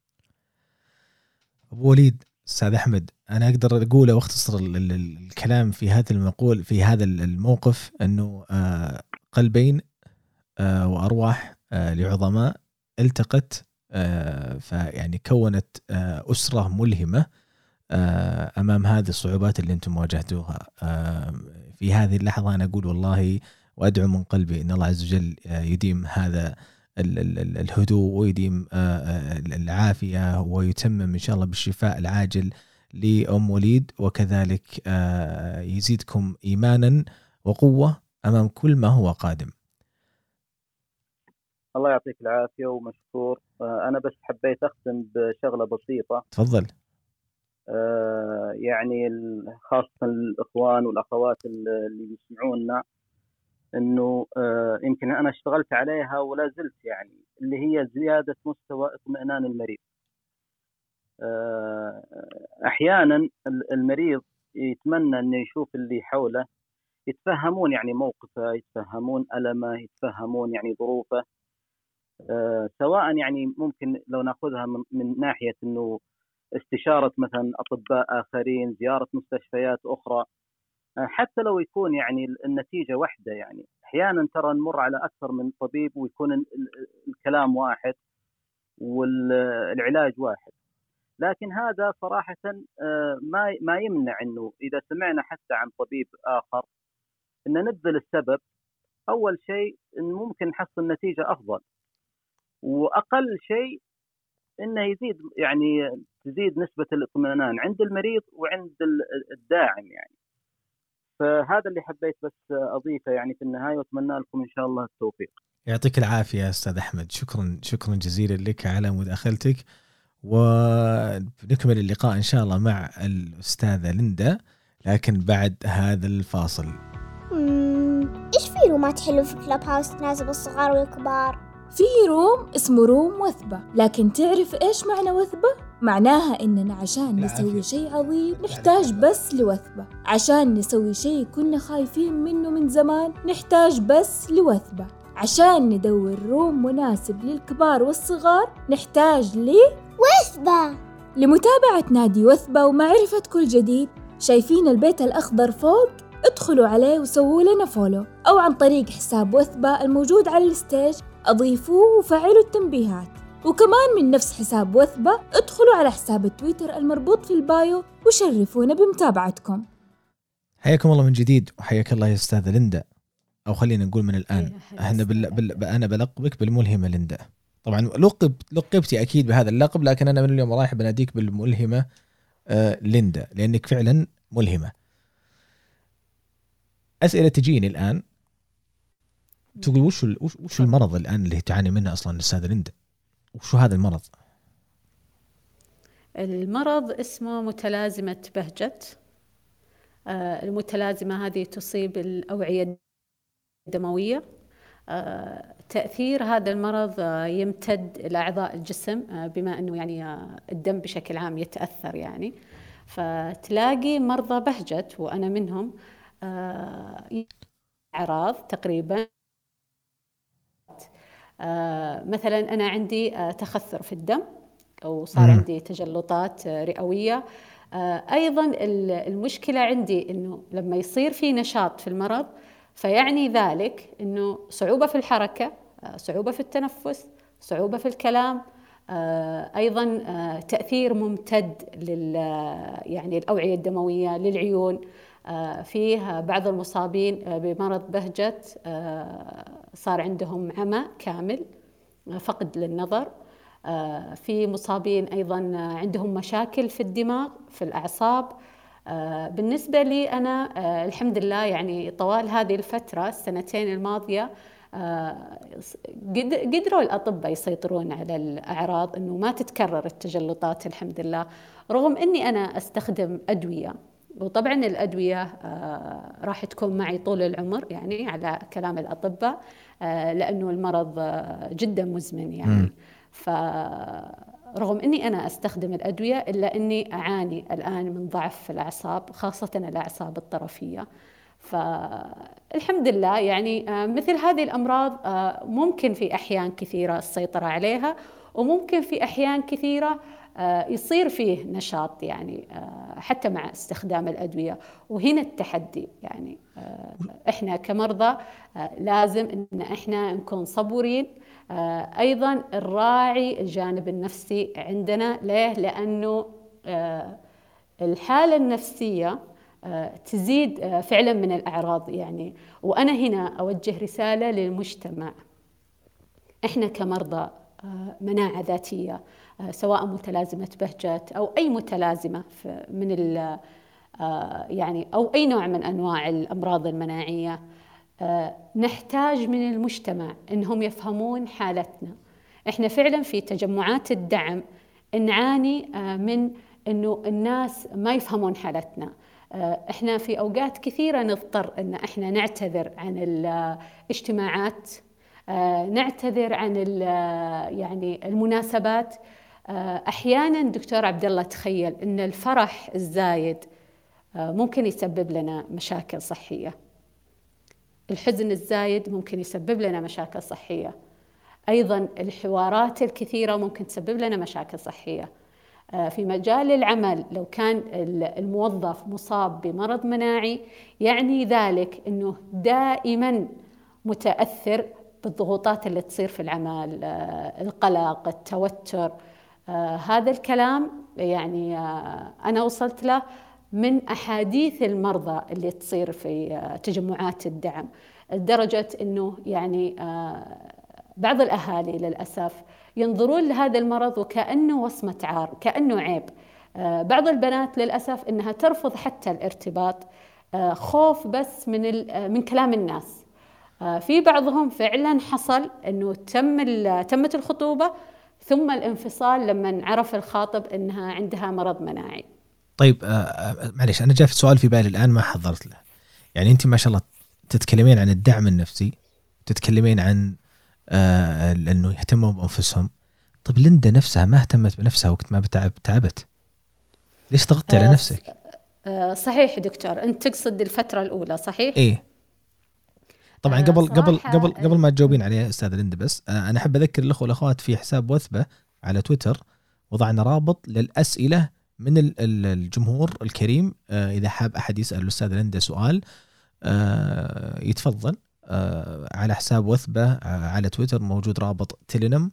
أبو وليد أستاذ أحمد أنا أقدر أقول وأختصر الكلام في هذا المقول في هذا الموقف إنه آه، قلبين آه، وأرواح لعظماء التقت فيعني كونت أسرة ملهمة أمام هذه الصعوبات اللي أنتم واجهتوها آه، في هذه اللحظة أنا أقول والله وأدعو من قلبي إن الله عز وجل آه، يديم هذا الهدوء ويديم العافية ويتمم إن شاء الله بالشفاء العاجل لأم وليد وكذلك يزيدكم إيمانا وقوة أمام كل ما هو قادم. الله يعطيك العافية ومشكور أنا بس حبيت أختم بشغلة بسيطة. تفضل. آه، يعني خاصة الإخوان والأخوات اللي بيسمعونا إنه آه، يمكن أنا اشتغلت عليها ولا زلت يعني اللي هي زيادة مستوى اطمئنان المريض. آه، أحيانا المريض يتمنى إنه يشوف اللي حوله يتفهمون يعني موقفه، يتفهمون ألمه، يتفهمون يعني ظروفه. سواء يعني ممكن لو ناخذها من ناحية إنه استشارة مثلا أطباء آخرين زيارة مستشفيات أخرى. آه، حتى لو يكون يعني النتيجة واحدة يعني. أحيانا ترى نمر على أكثر من طبيب ويكون الكلام واحد والعلاج واحد. لكن هذا صراحة آه، ما ما يمنع إنه إذا سمعنا حتى عن طبيب آخر إن نبذل السبب. أول شيء إن ممكن نحصل نتيجه أفضل. وأقل شيء إنه يزيد يعني تزيد نسبة الاطمئنان عند المريض وعند الداعم يعني فهذا اللي حبيت بس أضيفه يعني في النهاية وأتمنى لكم إن شاء الله التوفيق. يعطيك العافية أستاذ أحمد شكرا شكرا جزيلا لك على مداخلتك ونكمل اللقاء إن شاء الله مع الأستاذة ليندا لكن بعد هذا الفاصل. إيش في روم ات حلو في Clubhouse تناسب الصغار والكبار؟ في room اسمه room وثبة. لكن تعرف إيش معنى وثبة؟ معناها إننا عشان نسوي شيء عظيم نحتاج بس لوثبة. عشان نسوي شيء كنا خايفين منه من زمان نحتاج بس لوثبة. عشان ندور room مناسب للكبار والصغار نحتاج لوثبة. لمتابعة نادي وثبة ومعرفة كل جديد. شايفين البيت الأخضر فوق؟ ادخلوا عليه وسووا لنا follow أو عن طريق حساب وثبة الموجود على ال stage. أضيفوه وفعلوا التنبيهات. وكمان من نفس حساب وثبة ادخلوا على حساب التويتر المربوط في ال bio وشرفونا بمتابعتكم. حياكم الله من جديد وحياك الله يا أستاذة ليندا. أو خلينا نقول من إحنا بال... أستاذ. بال... أنا بلقبك بالملهمة ليندا. طبعا لقب لقبتي أكيد بهذا اللقب لكن أنا من اليوم رايح بناديك بالملهمة آه ليندا لأنك فعلا ملهمة. أسئلة تجيني الآن. تقول وش ال- وش, وش المرض الآن اللي تعاني منه أصلا الاستاذه ليندا وشو هذا المرض؟ المرض اسمه متلازمة بهجت آه، المتلازمة هذه تصيب الأوعية الدموية. آه، تأثير هذا المرض آه، يمتد إلى أعضاء الجسم بما أنه يعني الدم بشكل عام يتأثر يعني. فتلاقي مرضى بهجت وأنا منهم أعراض تقريبا مثلا أنا عندي آه، تخثر في الدم أو صار. عندي تجلطات آه، رئوية. آه، أيضا ال- المشكلة عندي أنه لما يصير في نشاط في المرض فيعني ذلك أنه صعوبة في الحركة آه، صعوبة في التنفس صعوبة في الكلام. آه، أيضا آه، تأثير ممتد لل يعني الأوعية الدموية للعيون. آه، فيه بعض المصابين آه، بمرض بهجت آه، صار عندهم عمى كامل فقد للنظر. آه، في مصابين أيضا آه، عندهم مشاكل في الدماغ في الأعصاب. آه، بالنسبة لي آه، الحمد لله يعني طوال هذه الفترة السنتين الماضية قد- قدروا الأطباء يسيطرون على الأعراض أنه ما تتكرر التجلطات الحمد لله رغم أني أنا أستخدم أدوية. وطبعا الأدوية آه، راح تكون معي طول العمر يعني على كلام الأطباء آه، لأنه المرض آه، جدا مزمن يعني مم. فرغم أني أنا أستخدم الأدوية إلا أني أعاني الآن من ضعف في الأعصاب خاصة الأعصاب الطرفية فالحمد لله يعني مثل هذه الأمراض آه، ممكن في أحيان كثيرة السيطرة عليها وممكن في أحيان كثيرة آه، يصير فيه نشاط يعني آه، حتى مع استخدام الأدوية. وهنا التحدي يعني آه، إحنا كمرضى آه، لازم إن إحنا نكون صبورين. آه، أيضا نراعي الجانب النفسي عندنا. ليه؟ لأنه آه، الحالة النفسية آه، تزيد آه، فعلا من الأعراض يعني. وأنا هنا أوجه رسالة للمجتمع. إحنا كمرضى آه، مناعة ذاتية آه، سواء متلازمة بهجت أو أي متلازمة من ال آه، يعني أو أي نوع من أنواع الأمراض المناعية. آه، نحتاج من المجتمع أنهم يفهمون حالتنا. إحنا فعلا في تجمعات الدعم نعاني آه، من إنه الناس ما يفهمون حالتنا. آه، إحنا في أوقات كثيرة نضطر إن إحنا نعتذر عن الاجتماعات. آه، نعتذر عن يعني المناسبات. آه، أحيانا دكتور عبد الله تخيل إن الفرح الزايد آه، ممكن يسبب لنا مشاكل صحية. الحزن الزايد ممكن يسبب لنا مشاكل صحية. أيضا الحوارات الكثيرة ممكن تسبب لنا مشاكل صحية. آه، في مجال العمل لو كان ال- الموظف مصاب بمرض مناعي يعني ذلك إنه دائما متأثر بالضغوطات اللي تصير في العمل آه، القلق التوتر. آه، هذا الكلام يعني آه، أنا وصلت له من أحاديث المرضى اللي تصير في آه، تجمعات الدعم. لدرجة إنه يعني آه، بعض الأهالي للأسف ينظرون لهذا المرض وكأنه وصمة عار كأنه عيب. آه، بعض البنات للأسف إنها ترفض حتى الارتباط آه، خوف بس من من كلام الناس. في بعضهم فعلا حصل إنه تم تمت الخطوبة ثم الانفصال لما عرف الخاطب إنها عندها مرض مناعي. طيب آه، آه، معليش أنا جاء في سؤال في بالي الآن ما حضرت له. يعني أنت ما شاء الله تتكلمين عن الدعم النفسي تتكلمين عن آه إنه يهتموا بأنفسهم. طيب ليندا نفسها ما اهتمت بنفسها وقت ما بتعب تعبت. ليش ضغطتي على آه، نفسك؟ آه، صحيح دكتور أنت تقصد الفترة الأولى صحيح؟ إيه. طبعا آه، قبل قبل قبل قبل ما تجاوبين عليها أستاذ ليندا بس آه، أنا أحب أذكر الأخوة والأخوات في حساب وثبة على تويتر وضعنا رابط للأسئلة من ال- ال- الجمهور الكريم آه، إذا حاب أحد يسأل الأستاذ ليندا سؤال يتفضل على حساب وثبة على تويتر موجود رابط تيلينم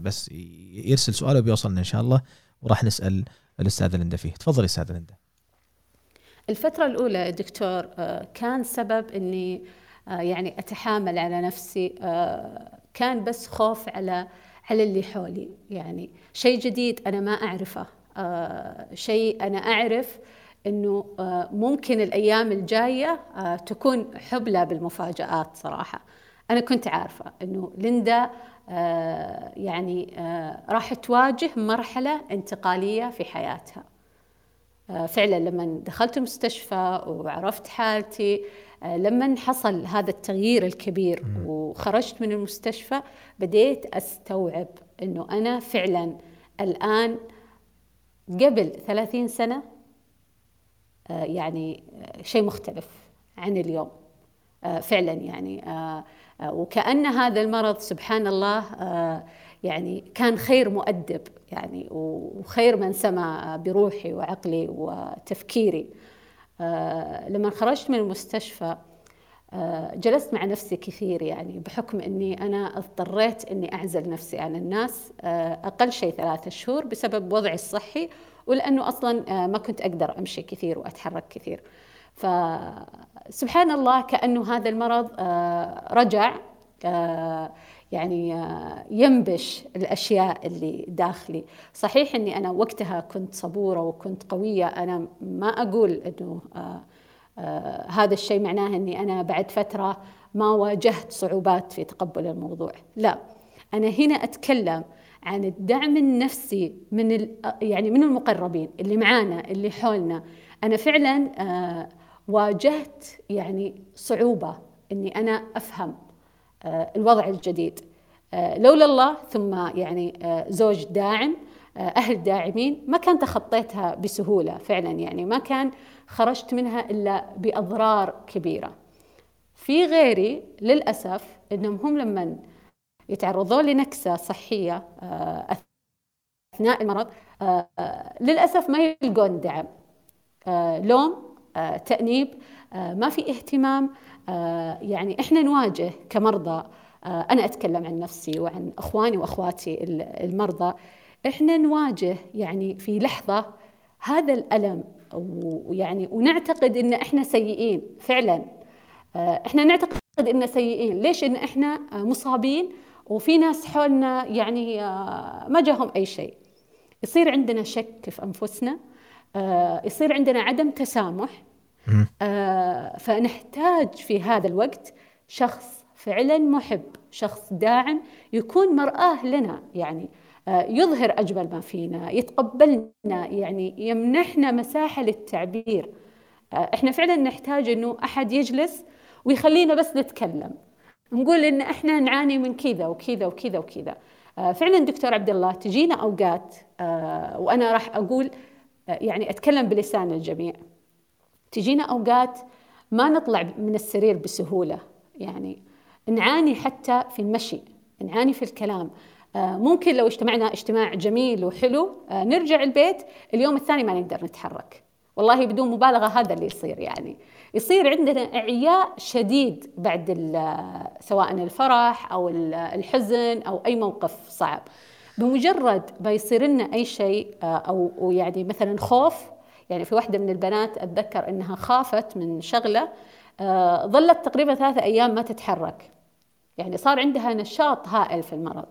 بس يرسل سؤاله بيوصلنا إن شاء الله وراح نسأل الاستاذه لندا فيه. تفضلي استاذه لندا الفترة الأولى دكتور آه، كان سبب إني آه، يعني أتحامل على نفسي آه، كان بس خوف على على اللي حولي. يعني شيء جديد أنا ما أعرفه شيء أنا أعرف إنه ممكن الأيام الجاية تكون حبلى بالمفاجآت صراحة. أنا كنت عارفة إنه ليندا يعني راح تواجه مرحلة انتقالية في حياتها. فعلا لما دخلت المستشفى وعرفت حالتي آه، لما حصل هذا التغيير الكبير وخرجت من المستشفى بديت أستوعب إنه أنا فعلا الآن قبل ثلاثين سنة آه، يعني شيء مختلف عن اليوم فعلا يعني وكأن هذا المرض سبحان الله يعني كان خير مؤدب يعني وخير من سمع بروحي وعقلي وتفكيري. آه، لما خرجت من المستشفى آه، جلست مع نفسي كثير يعني بحكم إني أنا اضطريت إني أعزل نفسي عن الناس آه، أقل شيء ثلاثة شهور بسبب وضعي الصحي ولأنه أصلا ما كنت أقدر أمشي كثير وأتحرك كثير. فسبحان الله كأنه هذا المرض رجع يعني آه، ينبش الأشياء اللي داخلي. صحيح إني أنا وقتها كنت صبورة وكنت قوية. أنا ما أقول إنه آه، آه، هذا الشيء معناه إني أنا بعد فترة ما واجهت صعوبات في تقبل الموضوع. لا أنا هنا أتكلم عن الدعم النفسي من يعني من المقربين اللي معانا اللي حولنا. أنا فعلا واجهت يعني صعوبة إني أنا أفهم. الوضع الجديد. آه، لولا الله ثم يعني آه، زوج داعم أهل داعمين ما كان تخطيتها بسهولة فعلا يعني ما كان خرجت منها إلا بأضرار كبيرة. في غيري للأسف إنهم هم لما يتعرضون لنكسة صحية أثناء المرض للأسف ما يلقون دعم. لوم تأنيب ما في اهتمام آه، يعني إحنا نواجه كمرضى آه، أنا أتكلم عن نفسي وعن إخواني وأخواتي المرضى. إحنا نواجه يعني في لحظة هذا الألم ويعني ونعتقد إن إحنا سيئين فعلا. آه، إحنا نعتقد إن سيئين. ليش إن إحنا مصابين وفي ناس حولنا يعني ما جاهم أي شيء. يصير عندنا شك في أنفسنا يصير عندنا عدم تسامح آه فنحتاج في هذا الوقت شخص فعلا محب شخص داعم يكون مرآة لنا يعني آه يظهر أجمل ما فينا يتقبلنا يعني يمنحنا مساحة للتعبير. آه إحنا فعلا نحتاج إنه أحد يجلس ويخلينا بس نتكلم. نقول إن إحنا نعاني من كذا وكذا وكذا وكذا. آه فعلا دكتور عبد الله تجينا أوقات وأنا راح أقول يعني أتكلم بلسان الجميع. تجينا أوقات ما نطلع من السرير بسهولة. يعني نعاني حتى في المشي نعاني في الكلام. آه، ممكن لو اجتمعنا اجتماع جميل وحلو آه، نرجع البيت اليوم الثاني ما نقدر نتحرك. والله بدون مبالغة هذا اللي يصير يعني. يصير عندنا أعياء شديد بعد سواء الفرح أو الحزن أو أي موقف صعب. بمجرد ما يصير لنا أي شيء آه، أو يعني مثلا خوف يعني في واحدة من البنات أتذكر أنها خافت من شغلة آه، ظلت تقريبا ثلاثة أيام ما تتحرك. يعني صار عندها نشاط هائل في المرض.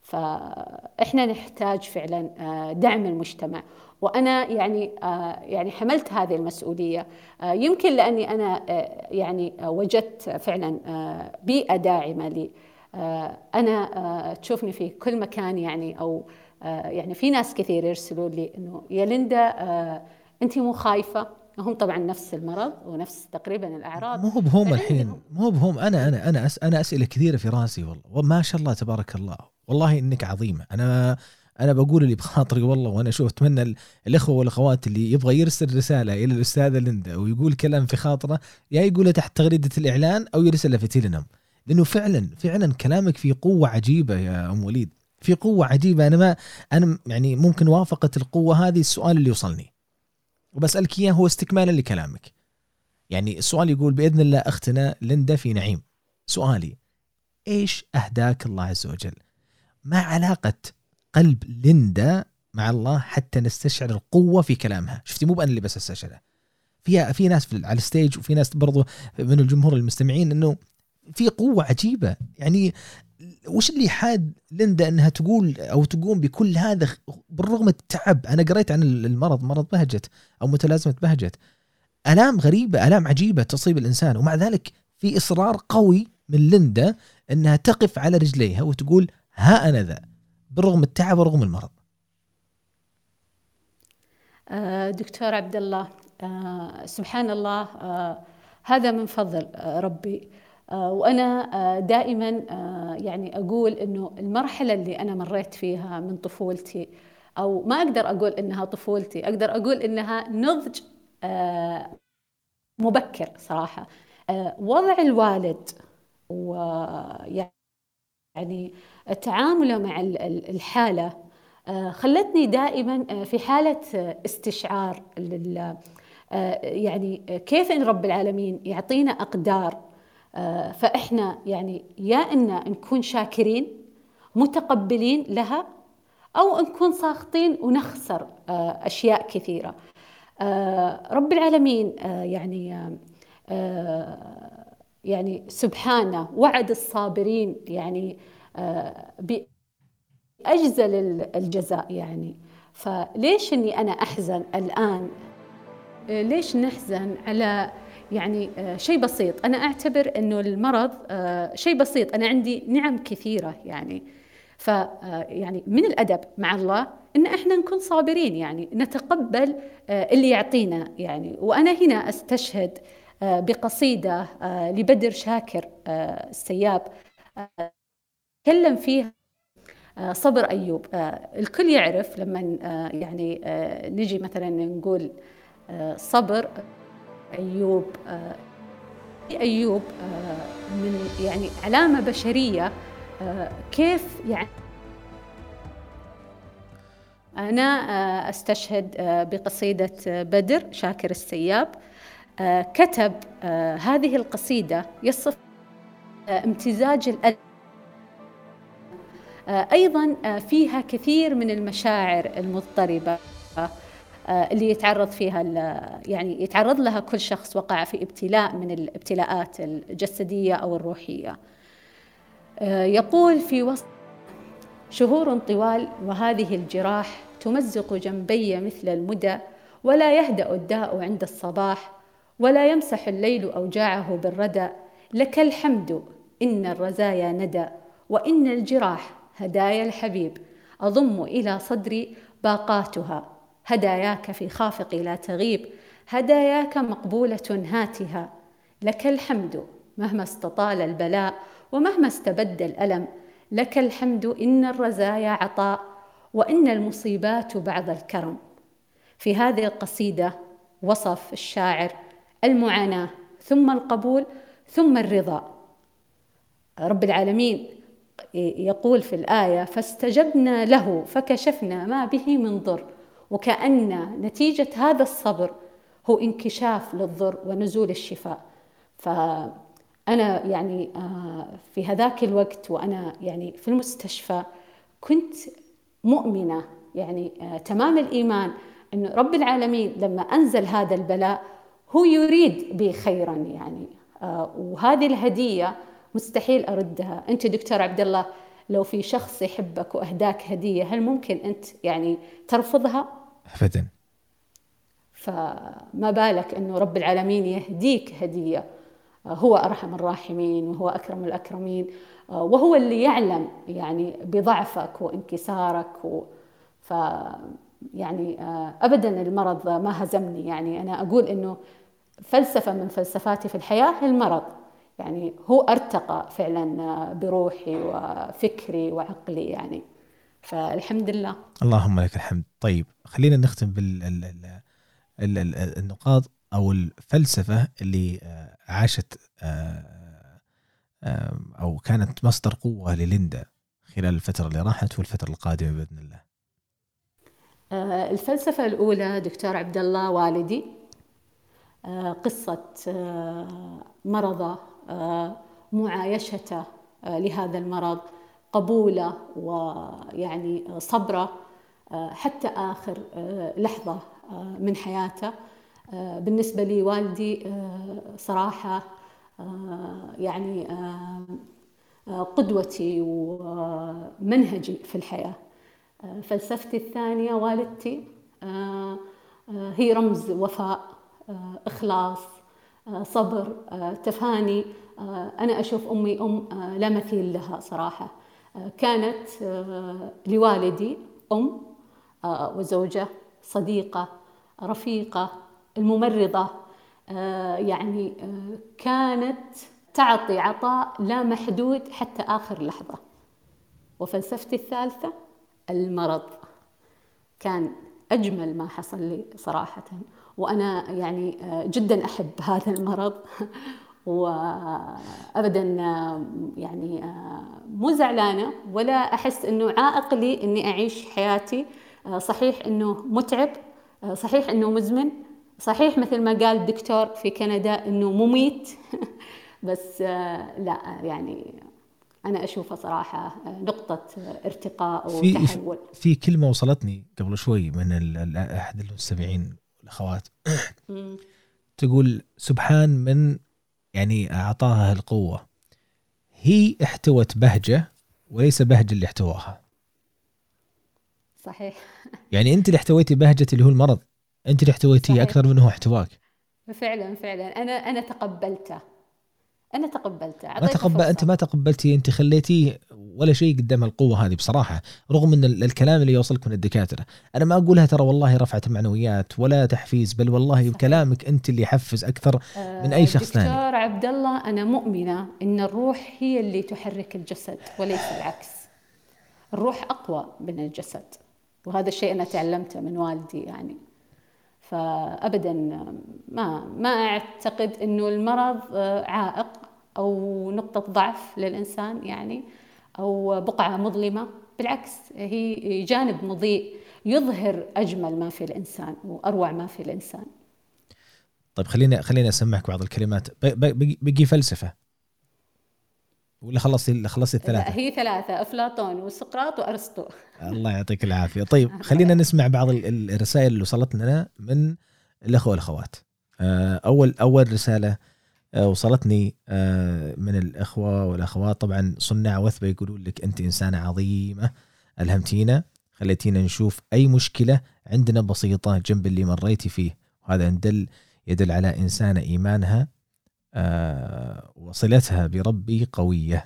فإحنا نحتاج فعلا آه، دعم المجتمع. وأنا يعني آه، يعني حملت هذه المسؤولية. يمكن لأني أنا يعني وجدت فعلا بيئة داعمة لي. أنا تشوفني في كل مكان يعني أو يعني في ناس كثير يرسلوا لي إنه يا ليندا انت مو خايفة؟ هم طبعا نفس المرض ونفس تقريبا الأعراض. مو بهم الحين مو بهم. أنا أنا أنا أس أنا أسئلة كثيرة في رأسي والله. وما شاء الله تبارك الله. والله إنك عظيمة. أنا أنا بقول اللي بخاطري والله وأنا أشوف أتمنى الأخوة والأخوات اللي يبغى يرسل رسالة إلى الأستاذة ليندا ويقول كلام في خاطرة يا يقوله تحت تغريدة الإعلان أو يرسله في تيلينم لأنه فعلا فعلا كلامك فيه قوة عجيبة يا أم وليد. في قوة عجيبة. أنا ما أنا يعني ممكن وافقت القوة هذه السؤال اللي وصلني. وبسألك إياه هو استكمالا لكلامك. يعني السؤال يقول بإذن الله أختنا ليندا في نعيم. سؤالي إيش أهداك الله عز وجل؟ ما علاقة قلب ليندا مع الله حتى نستشعر القوة في كلامها؟ شفتي مو أنا اللي بس استشعره. في في ناس في على ال stage وفي ناس برضو من الجمهور المستمعين إنه في قوة عجيبة. يعني وش اللي حاد ليندا إنها تقول أو تقوم بكل هذا بالرغم التعب؟ أنا قريت عن المرض مرض بهجت أو متلازمة بهجت. آلام غريبة آلام عجيبة تصيب الإنسان ومع ذلك في إصرار قوي من ليندا إنها تقف على رجليها وتقول ها أنا ذا بالرغم التعب ورغم المرض. آه، دكتور عبد الله آه، سبحان الله آه، هذا من فضل ربي. وأنا دائما يعني أقول إنه المرحلة اللي أنا مريت فيها من طفولتي أو ما أقدر أقول إنها طفولتي أقدر أقول إنها نضج مبكر صراحة. وضع الوالد ويعني تعامله مع الحالة آه، خلتني دائما آه، في حالة آه، استشعار يعني كيف إن رب العالمين يعطينا أقدار فإحنا يعني يا إن نكون شاكرين متقبلين لها أو نكون ساخطين ونخسر أشياء كثيرة. رب العالمين يعني يعني سبحانه وعد الصابرين يعني أجزل الجزاء يعني. فليش أني أنا أحزن الآن؟ ليش نحزن على يعني آه، شيء بسيط. أنا أعتبر أنه المرض آه، شيء بسيط. أنا عندي نعم كثيرة يعني. ف آه، يعني من الأدب مع الله إن إحنا نكون صابرين يعني نتقبل اللي يعطينا يعني. وأنا هنا أستشهد بقصيدة لبدر شاكر السياب تكلم فيها صبر أيوب. الكل يعرف لما يعني نجي مثلا نقول صبر أيوب أيوب من يعني علامة بشرية كيف يعني أنا أستشهد بقصيدة بدر شاكر السياب كتب هذه القصيدة يصف امتزاج آه، أيضا آه، فيها كثير من المشاعر المضطربة آه، اللي يتعرض فيها يعني يتعرض لها كل شخص وقع في ابتلاء من الابتلاءات الجسدية أو الروحية. يقول في وسط شهور طوال وهذه الجراح تمزق جنبي مثل المدى ولا يهدأ الداء عند الصباح ولا يمسح الليل أوجاعه بالردى. لك الحمد إن الرزايا ندى وإن الجراح هدايا الحبيب. أضم إلى صدري باقاتها. هداياك في خافقي لا تغيب هداياك مقبولة هاتها. لك الحمد مهما استطال البلاء ومهما استبد الألم. لك الحمد إن الرزايا عطاء وإن المصيبات بعض الكرم. في هذه القصيدة وصف الشاعر المعاناة ثم القبول ثم الرضا. رب العالمين يقول في الآية فاستجبنا له فكشفنا ما به من ضر. وكأن نتيجة هذا الصبر هو انكشاف للضر ونزول الشفاء. فأنا يعني آه، في هذاك الوقت وأنا يعني في المستشفى كنت مؤمنة يعني آه، تمام الإيمان أن رب العالمين لما أنزل هذا البلاء هو يريد بي خيرا يعني. آه، وهذه الهدية مستحيل أردها. أنت دكتور عبد الله لو في شخص يحبك وأهداك هدية هل ممكن أنت يعني ترفضها؟ أبدا. فما بالك أنه رب العالمين يهديك هدية. هو أرحم الراحمين وهو أكرم الأكرمين وهو اللي يعلم يعني بضعفك وانكسارك و ف يعني ابدا المرض ما هزمني. يعني أنا أقول إنه فلسفة من فلسفاتي في الحياة المرض. يعني هو أرتقى فعلا بروحي وفكري وعقلي يعني. فالحمد لله. اللهم لك الحمد. طيب خلينا نختم بالنقاط أو الفلسفة اللي آه، عاشت آه، آه، أو كانت مصدر قوة لليندا خلال الفترة اللي راحت والفترة القادمة بإذن الله. الفلسفة الأولى دكتور عبد الله والدي قصة مرضه معايشته لهذا المرض. قبولة ويعني صبرة حتى آخر لحظة من حياته. بالنسبة لي والدي صراحة يعني قدوتي ومنهجي في الحياة. فلسفتي الثانية والدتي هي رمز وفاء إخلاص صبر تفاني. أنا أشوف أمي أم لا مثيل لها صراحة. كانت لوالدي أم وزوجة صديقة رفيقة الممرضة يعني كانت تعطي عطاء لا محدود حتى آخر لحظة. وفلسفتي الثالثة المرض. كان أجمل ما حصل لي صراحة. وأنا يعني جدا أحب هذا المرض. وابدا يعني مو زعلانة ولا أحس إنه عائق لي إني أعيش حياتي صحيح إنه متعب صحيح إنه مزمن صحيح مثل ما قال الدكتور في كندا إنه مميت. بس لا يعني أنا أشوفه صراحة نقطة ارتقاء وتحول. في, في كلمة وصلتني قبل شوي من أحد المستمعين الأخوات. تقول سبحان من يعني أعطاها القوة. هي احتوت بهجة وليس بهجة اللي احتواها. صحيح. يعني أنت اللي احتويتي بهجة اللي هو المرض أنت اللي احتويتيه أكثر منه احتواك فعلا فعلا. أنا أنا تقبلته. أنا تقبلته ما تقبل أنت ما تقبلتي أنت خليتيه ولا شيء قدام القوة هذه بصراحة رغم إن الكلام اللي يوصلك من الدكاترة. أنا ما أقولها ترى والله رفعت المعنويات ولا تحفيز بل والله صحيح. كلامك أنت اللي يحفز أكثر من أي شخص ثاني. دكتور عبد الله أنا مؤمنة إن الروح هي اللي تحرك الجسد وليس العكس. الروح أقوى من الجسد وهذا الشيء أنا تعلمته من والدي يعني. فابدا ما ما أعتقد إنه المرض عائق أو نقطة ضعف للإنسان يعني أو بقعة مظلمة. بالعكس هي جانب مضيء يظهر أجمل ما في الإنسان وأروع ما في الإنسان. طيب خليني خليني أسمعك بعض الكلمات. بقي فلسفة. ولا خلصتي خلصتي الثلاثة؟ هي ثلاثة أفلاطون وسقراط وأرسطو. الله يعطيك العافية. طيب خلينا نسمع بعض الرسائل اللي وصلت لنا من الأخوة والأخوات. آه، اول أول رسالة آه، وصلتني آه، من الأخوة والأخوات. طبعا صناع وثبة يقولون لك أنت إنسانة عظيمة. ألهمتينا خليتينا نشوف أي مشكلة عندنا بسيطة جنب اللي مريتي فيه. وهذا يدل يدل على إنسانة إيمانها وصلتها بربي قوية.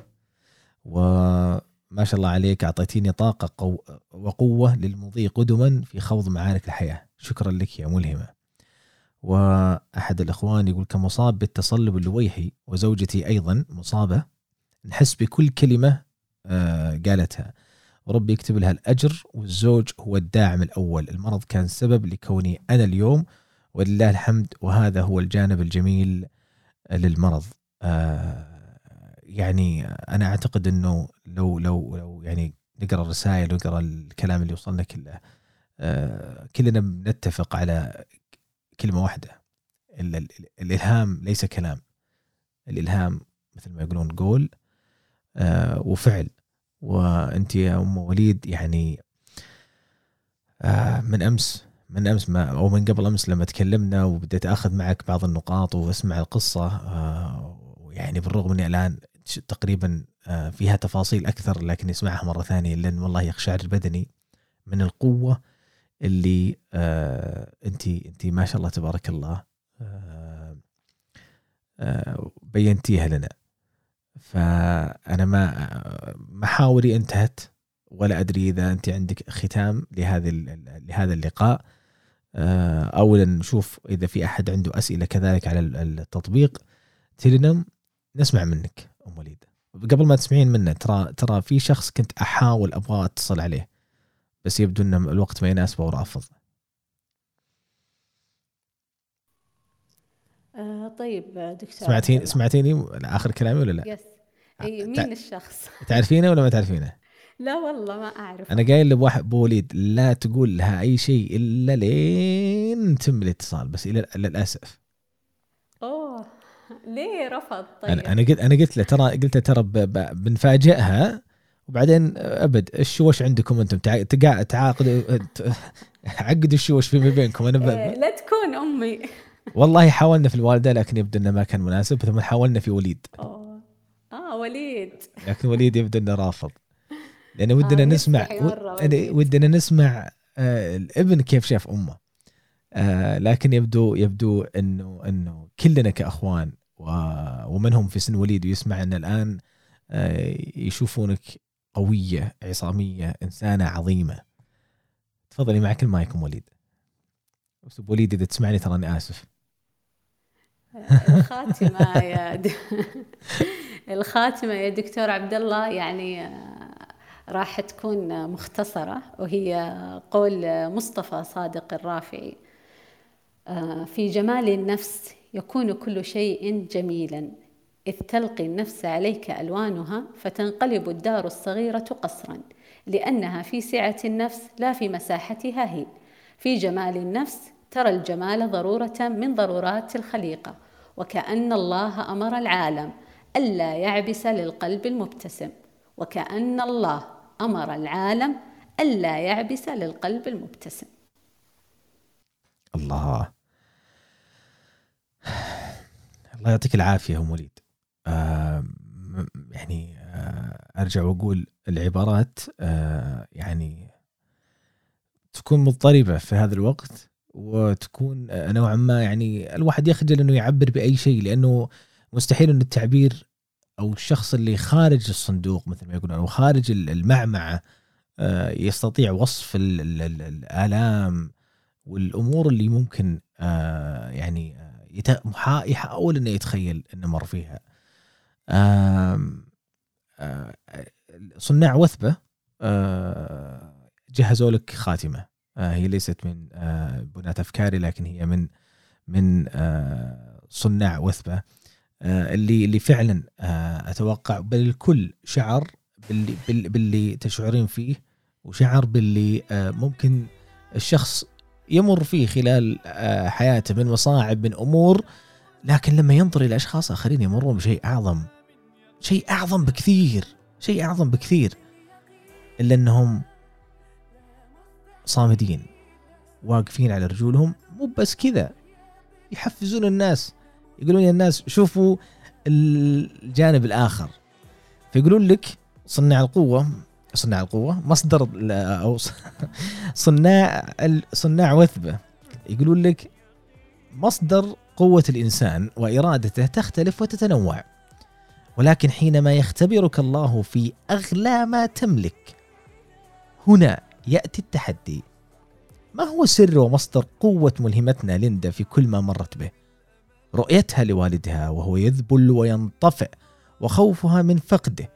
وما شاء الله عليك أعطيتيني طاقة قو وقوة للمضي قدما في خوض معارك الحياة. شكرا لك يا ملهمة. وأحد الإخوان يقول كمصاب بالتصلب اللويحي وزوجتي أيضا مصابة نحس بكل كلمة. آه، قالتها. وربي يكتب لها الأجر والزوج هو الداعم الأول. المرض كان سبب لكوني أنا اليوم ولله الحمد وهذا هو الجانب الجميل للمرض. آه، يعني أنا أعتقد إنه لو لو لو يعني نقرأ الرسائل ونقرأ الكلام اللي وصلنا كله آه، كلنا بنتفق على كلمة واحدة. الإلهام ليس كلام. الإلهام مثل ما يقولون قول آه، وفعل. وأنت يا أم وليد يعني من أمس من أمس ما أو من قبل أمس لما تكلمنا وبديت أخذ معك بعض النقاط وأسمع القصة يعني بالرغم إني الآن تقريبا آه، فيها تفاصيل أكثر لكن أسمعها مرة ثانية لأن والله يقشعر بدني من القوة اللي انت آه، انت ما شاء الله تبارك الله آه، بينتيها لنا. فأنا ما محاوري انتهت ولا أدري إذا انت عندك ختام لهذا لهذا اللقاء. اولا نشوف إذا في أحد عنده أسئلة كذلك على التطبيق تيلينم نسمع منك أم وليد قبل ما تسمعين منه ترى ترى في شخص كنت أحاول أبغى أتصل عليه بس يبدو ان الوقت ما يناسبه ورافض آه طيب دكتور سمعتيني سمعتيني آخر كلامي ولا لا؟ يس اي مين الشخص؟ تعرفينه ولا ما تعرفينه؟ لا والله ما أعرف. أنا قايل لواحد بوليد لا تقول لها أي شيء إلا لين تم الاتصال بس إلى للأسف. أوه ليه رفض؟ طيب. أنا أنا قلت أنا قلت له ترى قلت له ترى بنفاجئها وبعدين أبد الشوش عندكم أنتم؟ تعاقدوا عقدوا الشوش فيما بينكم أنا. إيه، لا تكون أمي. والله حاولنا في الوالدة لكن يبدو إنه ما كان مناسب ثم حاولنا في وليد. أوه. آه وليد. لكن وليد يبدو إنه رافض. لأن ودنا آه، نسمع. ودنا نسمع آه، الابن كيف شاف أمه. آه، لكن يبدو يبدو إنه إنه كلنا كأخوان و- ومنهم في سن وليد ويسمع ان الآن آه، يشوفونك قوية عصامية إنسانة عظيمة. تفضلي معك المايك ام وليد. بس أبو وليد إذا تسمعني ترى اني آسف. الخاتمة يا د... الخاتمة يا دكتور عبد الله يعني راح تكون مختصرة وهي قول مصطفى صادق الرافعي. آه، في جمال النفس يكون كل شيء جميلا إذ تلقي النفس عليك ألوانها فتنقلب الدار الصغيرة قصرا لأنها في سعة النفس لا في مساحتها هي. في جمال النفس ترى الجمال ضرورة من ضرورات الخليقة وكأن الله أمر العالم ألا يعبس للقلب المبتسم وكأن الله أمر العالم ألا يعبس للقلب المبتسم. الله. الله يعطيك العافية يا أم وليد. آه يعني آه أرجع وأقول العبارات آه يعني تكون مضطربة في هذا الوقت وتكون نوعا ما يعني الواحد يخجل إنه يعبر بأي شيء لأنه مستحيل انه التعبير أو الشخص اللي خارج الصندوق مثل ما يقولون أو خارج ال- المعمعة آه، يستطيع وصف ال- ال- ال- الآلام والأمور اللي ممكن آه، يعني آه، يحاول إنه يتخيل إنه مر فيها. صناع وثبة جهزوا لك خاتمة هي ليست من بناة أفكاري لكن هي من من صناع وثبة اللي اللي فعلا آه، أتوقع بل الكل شعر باللي بال- باللي تشعرين فيه وشعر باللي آه، ممكن الشخص يمر فيه خلال آه، حياته من مصاعب من أمور لكن لما ينظر إلى أشخاص آخرين يمرون بشيء أعظم شيء أعظم بكثير شيء أعظم بكثير إلا أنهم صامدين واقفين على رجولهم مو بس كذا يحفزون الناس يقولون يا الناس شوفوا الجانب الآخر. فيقولون لك صناع القوة صناع القوة مصدر أو صناع صناع وثبة. يقولون لك مصدر قوة الإنسان وإرادته تختلف وتتنوع. ولكن حينما يختبرك الله في أغلى ما تملك هنا يأتي التحدي. ما هو سر ومصدر قوة ملهمتنا ليندا في كل ما مرت به؟ رؤيتها لوالدها وهو يذبل وينطفئ وخوفها من فقده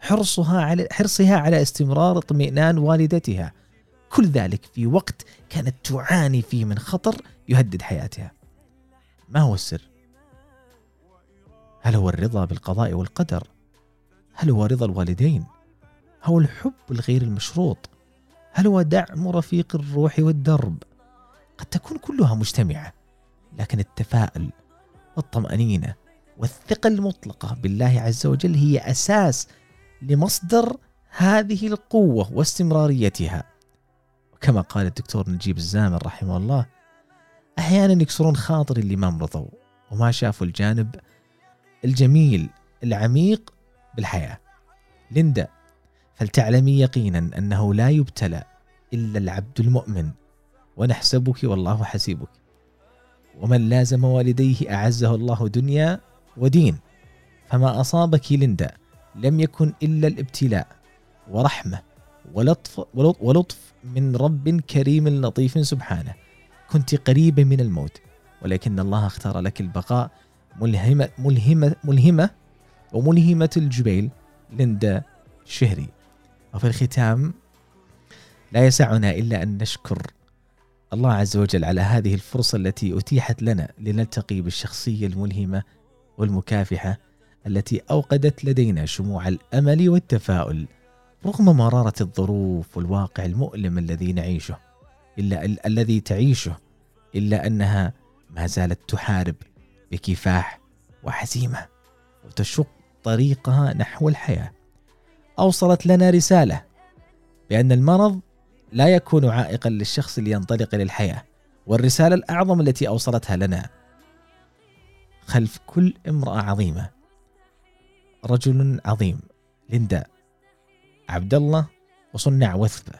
حرصها على حرصها على استمرار اطمئنان والدتها. كل ذلك في وقت كانت تعاني فيه من خطر يهدد حياتها. ما هو السر؟ هل هو الرضا بالقضاء والقدر؟ هل هو رضا الوالدين؟ هو الحب الغير المشروط؟ هل هو دعم رفيق الروح والدرب؟ قد تكون كلها مجتمعة لكن التفاؤل والطمأنينة والثقة المطلقة بالله عز وجل هي أساس لمصدر هذه القوة واستمراريتها. وكما قال الدكتور نجيب الزامل رحمه الله أحيانا يكسرون خاطر اللي ما مرضوا وما شافوا الجانب الجميل العميق بالحياة. ليندا فلتعلمي يقينا أنه لا يبتلى إلا العبد المؤمن ونحسبك والله حسيبك. ومن لازم والديه أعزه الله دنيا ودين. فما أصابك ليندا لم يكن إلا الابتلاء ورحمة ولطف ولطف من رب كريم لطيف سبحانه. كنت قريبه من الموت ولكن الله اختار لك البقاء ملهمة ملهمة ملهمة وملهمة الجبيل ليندا شهري. وفي الختام لا يسعنا إلا أن نشكر الله عز وجل على هذه الفرصة التي أتيحت لنا لنلتقي بالشخصية الملهمة والمكافحة التي أوقدت لدينا شموع الأمل والتفاؤل رغم مرارة الظروف والواقع المؤلم الذي نعيشه إلا ال- الذي تعيشه إلا أنها ما زالت تحارب بكفاح وحزيمة وتشق طريقها نحو الحياة. أوصلت لنا رسالة بأن المرض لا يكون عائقا للشخص لينطلق للحياة والرسالة الأعظم التي أوصلتها لنا خلف كل امرأة عظيمة. رجل عظيم ليندا عبد الله وصنع وثبة.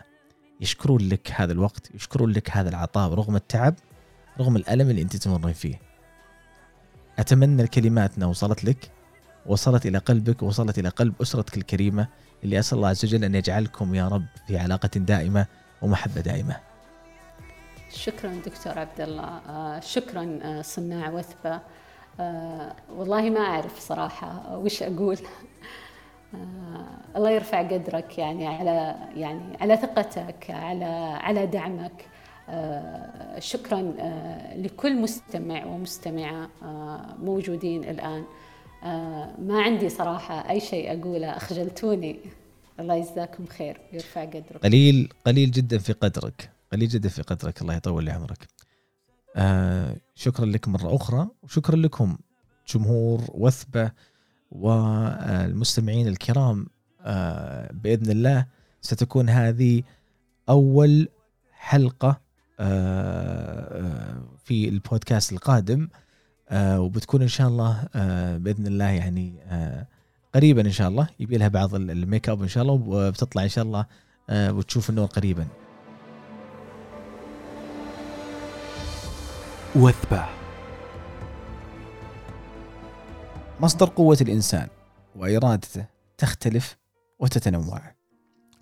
يشكرون لك هذا الوقت يشكرون لك هذا العطاء رغم التعب رغم الألم اللي أنت تمرين فيه. أتمنى الكلماتنا وصلت لك وصلت إلى قلبك وصلت إلى قلب أسرتك الكريمة. اللي أسأل الله عز وجل أن يجعلكم يا رب في علاقة دائمة ومحبة دائمة. شكرا دكتور عبد الله. آه، شكرا آه، صناع وثبة. آه، والله ما أعرف صراحة وش أقول. الله يرفع قدرك يعني على يعني على ثقتك على على دعمك. شكرا لكل مستمع ومستمعة موجودين الآن. ما عندي صراحة أي شيء أقوله أخجلتوني. الله يجزاكم خير ويرفع قدرك. قليل قليل جدا في قدرك قليل جدا في قدرك. الله يطول لي عمرك. آه شكرا لكم مرة أخرى وشكرا لكم جمهور وثبة والمستمعين الكرام. آه بإذن الله ستكون هذه أول حلقة آه في البودكاست القادم. آه وبتكون إن شاء الله آه بإذن الله يعني آه قريبا إن شاء الله. يبي لها بعض الميك أب إن شاء الله وبتطلع إن شاء الله آه وتشوف النور قريبا. وثبة. مصدر قوة الإنسان وإرادته تختلف وتتنوع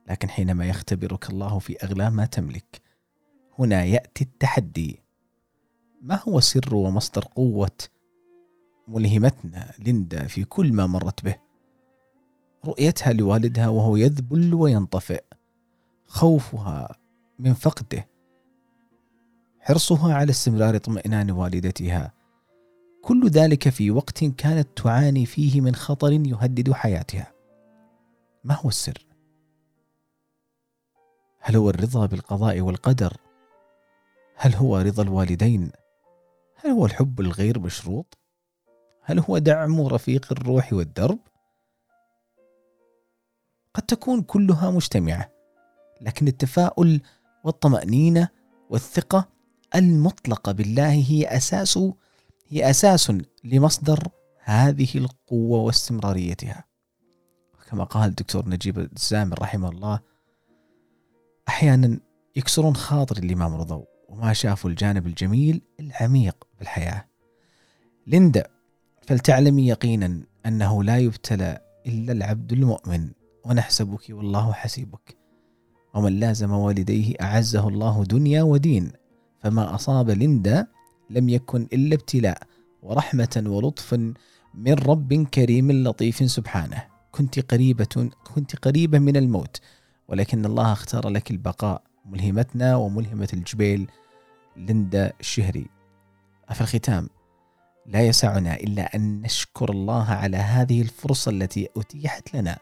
لكن حينما يختبرك الله في أغلى ما تملك هنا يأتي التحدي. ما هو سر ومصدر قوة ملهمتنا ليندا في كل ما مرت به؟ رؤيتها لوالدها وهو يذبل وينطفئ. خوفها من فقده. حرصها على استمرار اطمئنان والدتها. كل ذلك في وقت كانت تعاني فيه من خطر يهدد حياتها. ما هو السر؟ هل هو الرضا بالقضاء والقدر؟ هل هو رضا الوالدين؟ هل هو الحب الغير مشروط؟ هل هو دعم رفيق الروح والدرب؟ قد تكون كلها مجتمعة لكن التفاؤل والطمأنينة والثقة المطلقة بالله هي أساس هي أساس لمصدر هذه القوة واستمراريتها. كما قال الدكتور نجيب الزامل رحمه الله أحيانا يكسرون خاطر اللي ما مرضوا وما شافوا الجانب الجميل العميق بالحياة. ليندا فلتعلمي يقينا أنه لا يبتلى إلا العبد المؤمن ونحسبك والله حسيبك. ومن لازم والديه أعزه الله دنيا ودين فما أصاب ليندا لم يكن إلا ابتلاء ورحمة ولطفا من رب كريم لطيف سبحانه. كنت قريبة كنت قريبة من الموت ولكن الله اختار لك البقاء. ملهمتنا وملهمة الجبيل ليندا الشهري. في الختام لا يسعنا إلا أن نشكر الله على هذه الفرصة التي أتيحت لنا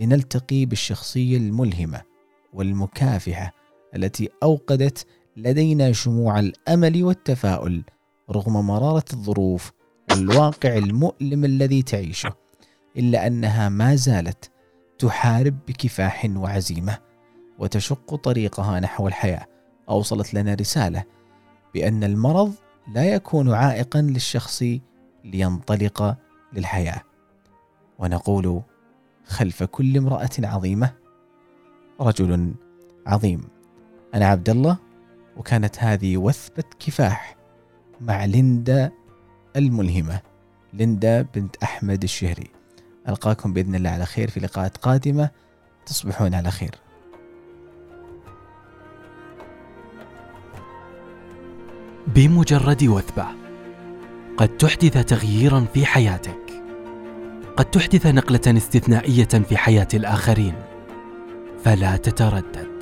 لنلتقي بالشخصية الملهمة والمكافحة التي أوقدت لدينا شموع الأمل والتفاؤل رغم مرارة الظروف والواقع المؤلم الذي تعيشه إلا أنها ما زالت تحارب بكفاح وعزيمة. وتشق طريقها نحو الحياة. أوصلت لنا رسالة بأن المرض لا يكون عائقا للشخص لينطلق للحياة. ونقول خلف كل امرأة عظيمة رجل عظيم. أنا عبد الله وكانت هذه وثبة كفاح مع ليندا الملهمة ليندا بنت أحمد الشهري. ألقاكم بإذن الله على خير في لقاءات قادمة. تصبحون على خير. بمجرد وثبة. قد تحدث تغييرا في حياتك. قد تحدث نقلة استثنائية في حياة الآخرين. فلا تتردد.